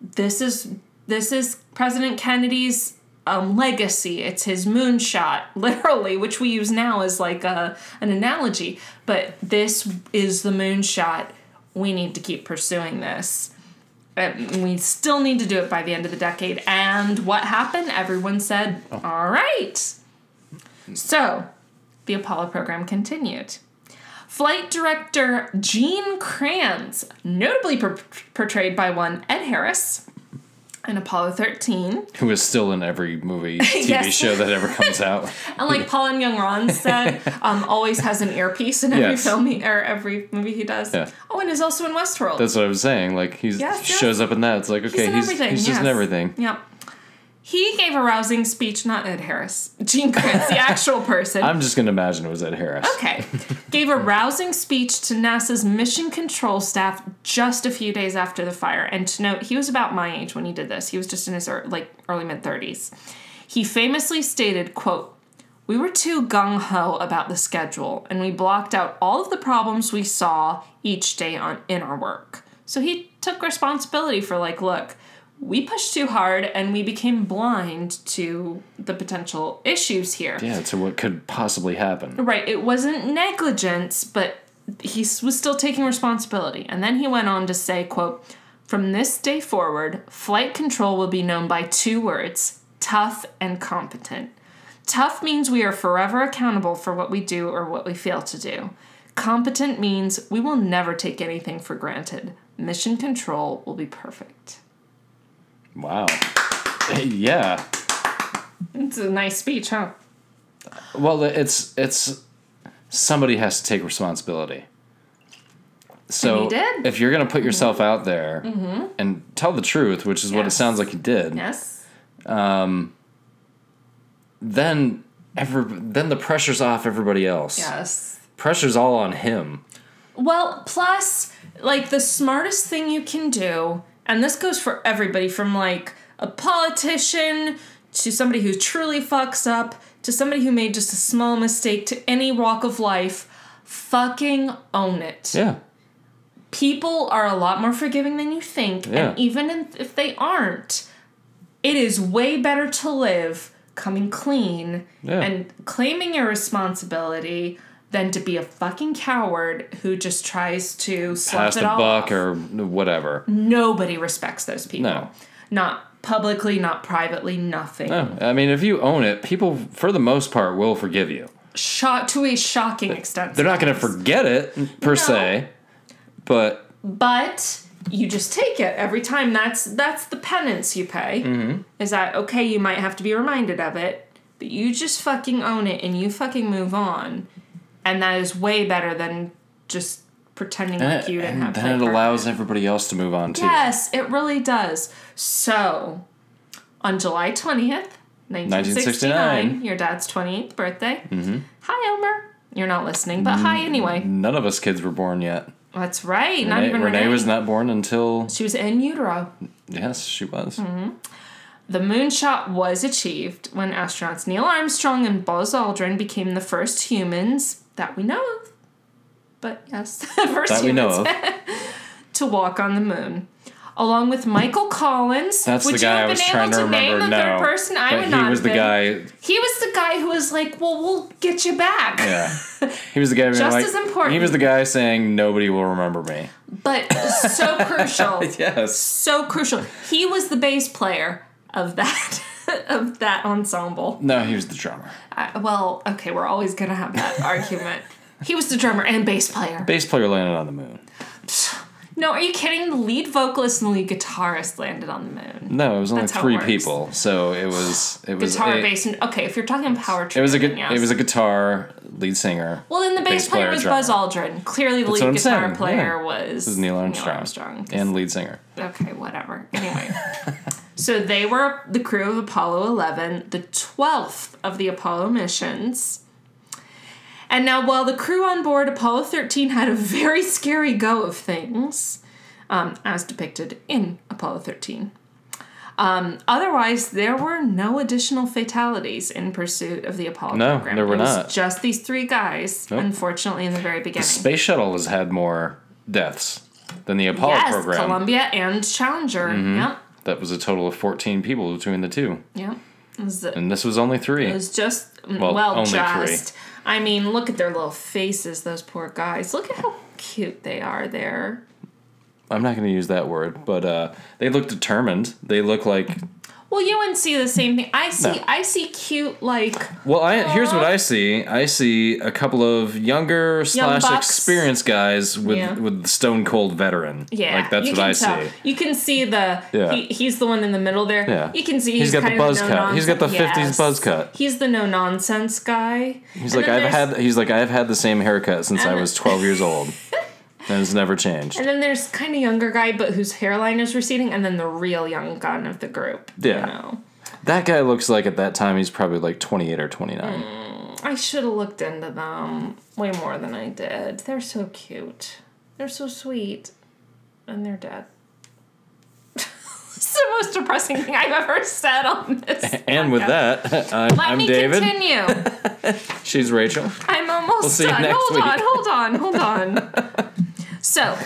this is this is president kennedy's um, legacy. It's his moonshot *laughs* literally which we use now as like a, an analogy. But this is the moonshot we need to keep pursuing this we still need to do it by the end of the decade. And what happened? Everyone said, oh. all right. So the Apollo program continued. Flight director Gene Kranz, notably per- portrayed by one Ed Harris in Apollo 13, Who is still in every movie, *laughs* TV Yes. show that ever comes out. *laughs* and like Paul and Young Ron said, *laughs* um, always has an earpiece in every Yes. film he, or every movie he does. Yeah. Oh, and is also in Westworld. That's what I was saying. Like he's Yes, yes. shows up in that. It's like okay, he's everything, he's just in everything. Yep. He gave a rousing speech, not Ed Harris, Gene Kranz, the actual person. I'm just gonna imagine it was Ed Harris. okay. gave a rousing speech to NASA's mission control staff just a few days after the fire. And to note, he was about my age when he did this. He was just in his ear- like early mid 30s. He famously stated, quote, we were too gung ho about the schedule, and we blocked out all of the problems we saw each day on in our work. So he took responsibility for like, look, we pushed too hard and we became blind to the potential issues here. Yeah, to what could possibly happen. Right, it wasn't negligence, but he was still taking responsibility. And then he went on to say, quote, "From this day forward, flight control will be known by two words: tough and competent. Tough means we are forever accountable for what we do or what we fail to do. Competent means we will never take anything for granted. Mission control will be perfect." Wow. *laughs* yeah. It's a nice speech, huh? Well, it's it's somebody has to take responsibility. So. Mm-hmm. if you're gonna put yourself out there and tell the truth, which is what it sounds like you did, Yes. then every then the pressure's off everybody else. Yes. Pressure's all on him. Well, plus, like the smartest thing you can do, and this goes for everybody from like a politician to somebody who truly fucks up to somebody who made just a small mistake to any walk of life, fucking own it. Yeah. People are a lot more forgiving than you think, Yeah. and even if they aren't, it is way better to live coming clean Yeah. and claiming your responsibility than to be a fucking coward who just tries to Pass it the all buck off. or whatever. Nobody respects those people. No. Not publicly, not privately, nothing. No. I mean, if you own it, people for the most part will forgive you. Shock to a shocking extent. They're not going to forget it per se, but but you just take it every time that's that's the penance you pay Mm-hmm. is that okay you might have to be reminded of it but you just fucking own it and you fucking move on and that is way better than just pretending and, like you didn't and have then it allows part. everybody else to move on too. yes it really does so on july 20th 1969, 1969. your dad's 28th birthday hi elmer you're not listening but hi anyway None of us kids were born yet. that's right not even Renee Renee was not born until she was in utero yes, she was. Mm-hmm. The moonshot was achieved when astronauts Neil Armstrong and Buzz Aldrin became the first humans that we know of. But yes, *laughs* first That we know of. *laughs* to walk on the moon. Along with Michael Collins. That's would the you guy have I was trying to to name remember. the No, third person? I would he not was the been. guy. He was the guy who was like, "Well, we'll get you back." Yeah, *laughs* he was the guy. Just like, as important. He was the guy saying nobody will remember me. But so crucial. Yes. So crucial. He was the bass player of that *laughs* of that ensemble. No, he was the drummer. I, well, okay, we're always gonna have that *laughs* argument. He was the drummer and bass player. Bass player landed on the moon. No, are you kidding? The lead vocalist and the lead guitarist landed on the moon. No, it was only That's three people, so it was it was Guitar, a, bass, and okay. If you're talking power It was a good. yes. It was a guitar lead singer. Well, then the bass, bass player, player, was drummer. Buzz Aldrin. Clearly, the That's lead guitar saying, player yeah. was, is Neil Armstrong, Armstrong. and lead singer. Okay, whatever. Anyway, *laughs* so they were the crew of Apollo 11, the 12th of the Apollo missions. And now, while the crew on board Apollo 13 had a very scary go of things, um, as depicted in Apollo 13, um, otherwise, there were no additional fatalities in pursuit of the Apollo No, program. there were it was not. just these three guys, Nope. unfortunately, in the very beginning. The Space shuttle has had more deaths than the Apollo yes, program. Mm-hmm. Columbia and Challenger. Yep, That was a total of fourteen people between the two, yep. It was the- and this was only three. It was just Well, well, only just. I mean, look at their little faces. Those poor guys. Look at how cute they are there. I'm not going to use that word, but uh, they look determined. They look like. Well, you wouldn't see the same thing. I see. No. I see cute like. Well, I here's what I see. I see a couple of younger slash bucks. experienced guys with Yeah. with the stone cold veteran. Yeah, like that's you what I tell. see. You can see the. Yeah. He, he's the one in the middle there. Yeah. You can see He's he's, got the kind buzz of no cut. He's got the nonsense- 50s buzz cut. He's the no nonsense guy. He's And like I've had. He's like I've had the same haircut since I was 12 years old, *laughs* and it's never changed. And then there's kind of younger guy, but whose hairline is receding, and then the real young gun of the group. Yeah. You know. That guy looks like at that time he's probably like 28 or 29. Mm, I should have looked into them way more than I did. They're so cute. They're so sweet. And they're dead. *laughs* it's the most depressing thing I've ever said on this. And with that, I'm, let I'm me David. continue. *laughs* She's Rachel. I'm almost We'll done. hold week. on, hold on, hold on. *laughs* so,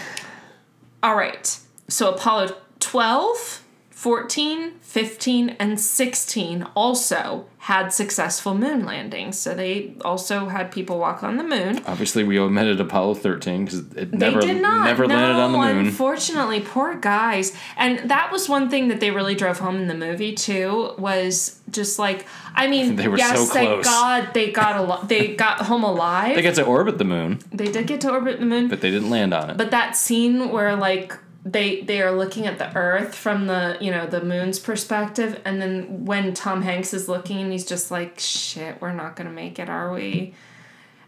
all right. So Apollo 12, 14, 15, and 16 also had successful moon landings. So they also had people walk on the moon. Obviously, we omitted Apollo 13 because it never not. never no, landed on the moon. Unfortunately, poor guys. And that was one thing that they really drove home in the movie too. Was just like I mean, *laughs* They were yes, so thank close. God they got a lo- they got home alive. They got to orbit the moon, they did get to orbit the moon, but they didn't land on it. but that scene where like they they are looking at the earth from the you know the moon's perspective and then when tom hanks is looking he's just like shit we're not gonna make it are we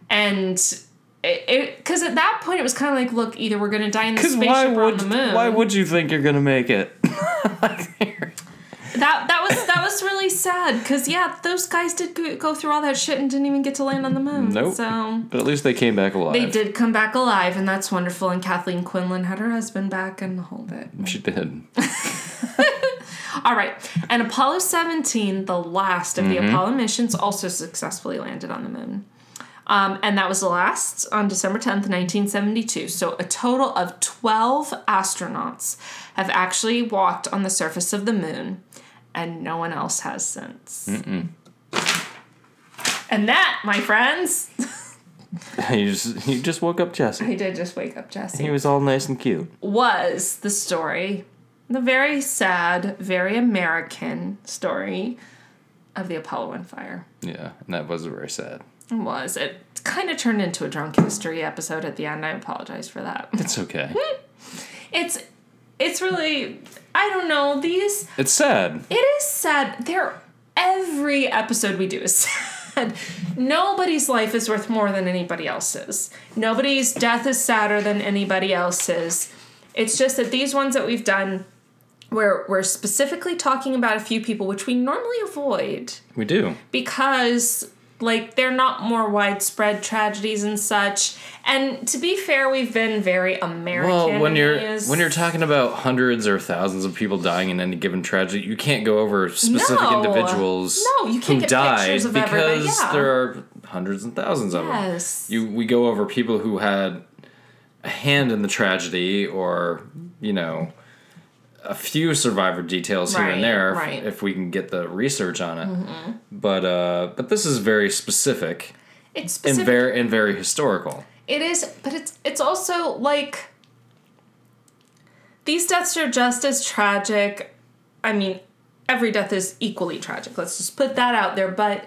and it because at that point it was kind of like, look, either we're gonna die in the spaceship why or on the moon. why would you think you're gonna make it? *laughs* *laughs* that that was that was really sad because yeah, those guys did go, go through all that shit and didn't even get to land on the moon. Nope. So. but at least they came back alive. They did come back alive, and that's wonderful. And Kathleen Quinlan had her husband back, and hold it. She did. *laughs* All right. And Apollo 17, the last of the Apollo missions, also successfully landed on the moon. Um, and that was the last on December 10th, 1972. So a total of 12 astronauts have actually walked on the surface of the moon, and no one else has since. And that, my friends, *laughs* you just you just woke up Jesse. I did just wake up Jesse. He was all nice and cute. was the story, the very sad, very American story of the Apollo 1 fire. Yeah, and that was very sad. It was. It kind of turned into a drunk history episode at the end. I apologize for that. It's okay. *laughs* It's it's really I don't know, these it's sad. it is sad. There every episode we do is *laughs* sad. Nobody's life is worth more than anybody else's. Nobody's death is sadder than anybody else's. It's just that these ones that we've done where we're specifically talking about a few people which we normally avoid We do. because like they're not more widespread tragedies and such. And to be fair, we've been very American. Well, when you're when you're talking about hundreds or thousands of people dying in any given tragedy, you can't go over specific No. individuals No, you can't who get died pictures of everybody, because yeah. there are hundreds and thousands of Yes. them. You we go over people who had a hand in the tragedy or, you know, a few survivor details here and there if- right. Mm-hmm. if, we can get the research on it. But uh but this is very specific it's and specific. very and very historical. It is, but it's it's also like these deaths are just as tragic. I mean, every death is equally tragic. Let's just put that out there. But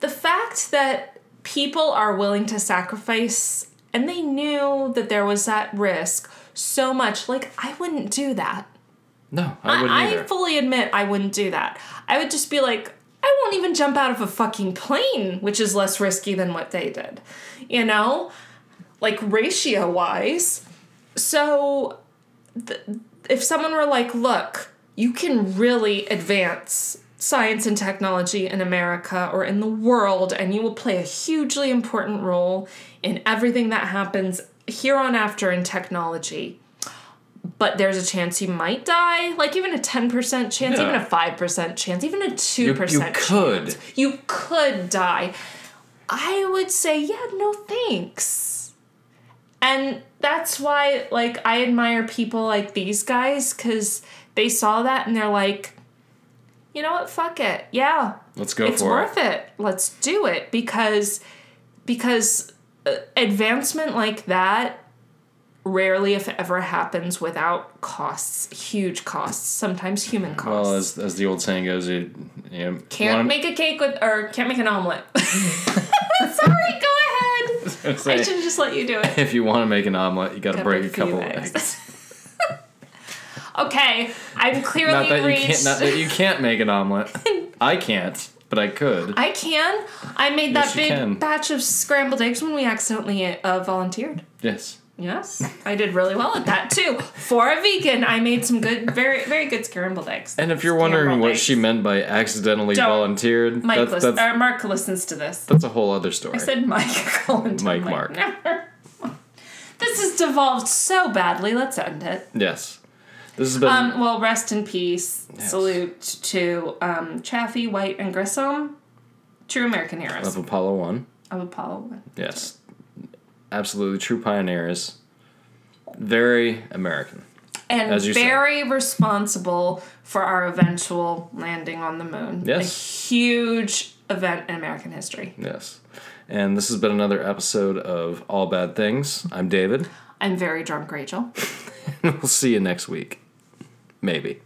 the fact that people are willing to sacrifice and they knew that there was that risk so much, like I wouldn't do that. No, I wouldn't I, either. fully admit I wouldn't do that. I would just be like, I won't even jump out of a fucking plane, which is less risky than what they did. You know? Like ratio wise. So th- if someone were like, look, you can really advance science and technology in America or in the world, and you will play a hugely important role in everything that happens here on after in technology but there's a chance you might die. Like even a 10% chance, Yeah. even a 5% chance, even a 2% you could. chance. You could die. I would say, yeah, no thanks. And that's why like I admire people like these guys cuz they saw that and they're like, you know what? Fuck it. Yeah. Let's go it's worth it. it. Let's do it because because uh, advancement like that rarely if ever happens without costs huge costs sometimes human costs Well, as, as the old saying goes, you, you know, can't wanna- make a cake with or can't make an omelet *laughs* *laughs* sorry go ahead *laughs* gonna i should just let you do it if you want to make an omelet, you got to break a couple of eggs. eggs. okay i'm clearly Not that you can't. Not that you can't make an omelet. I can't, but I could. i can i made Yes, that big batch of scrambled eggs when we accidentally uh, volunteered yes. Yes, I did really well at that too. For a vegan, I made some good, very, very good scrambled eggs. And if you're wondering what eggs. she meant by accidentally Don't. volunteered, Mike, that's, listen, that's, or Mark listens to this. that's a whole other story. I said Mike. *laughs* Mike, Mike Mark. *laughs* this has devolved so badly. Let's end it. yes. This has been. Um, well, rest in peace. Salute to um, Chaffee, White, and Grissom, true American heroes of Apollo 1. of Apollo 1. Yes. Absolutely true pioneers. Very American. and you said. very responsible for our eventual landing on the moon. Yes. A huge event in American history. Yes. And this has been another episode of All Bad Things. I'm David. I'm very drunk, Rachel. *laughs* we'll see you next week. Maybe.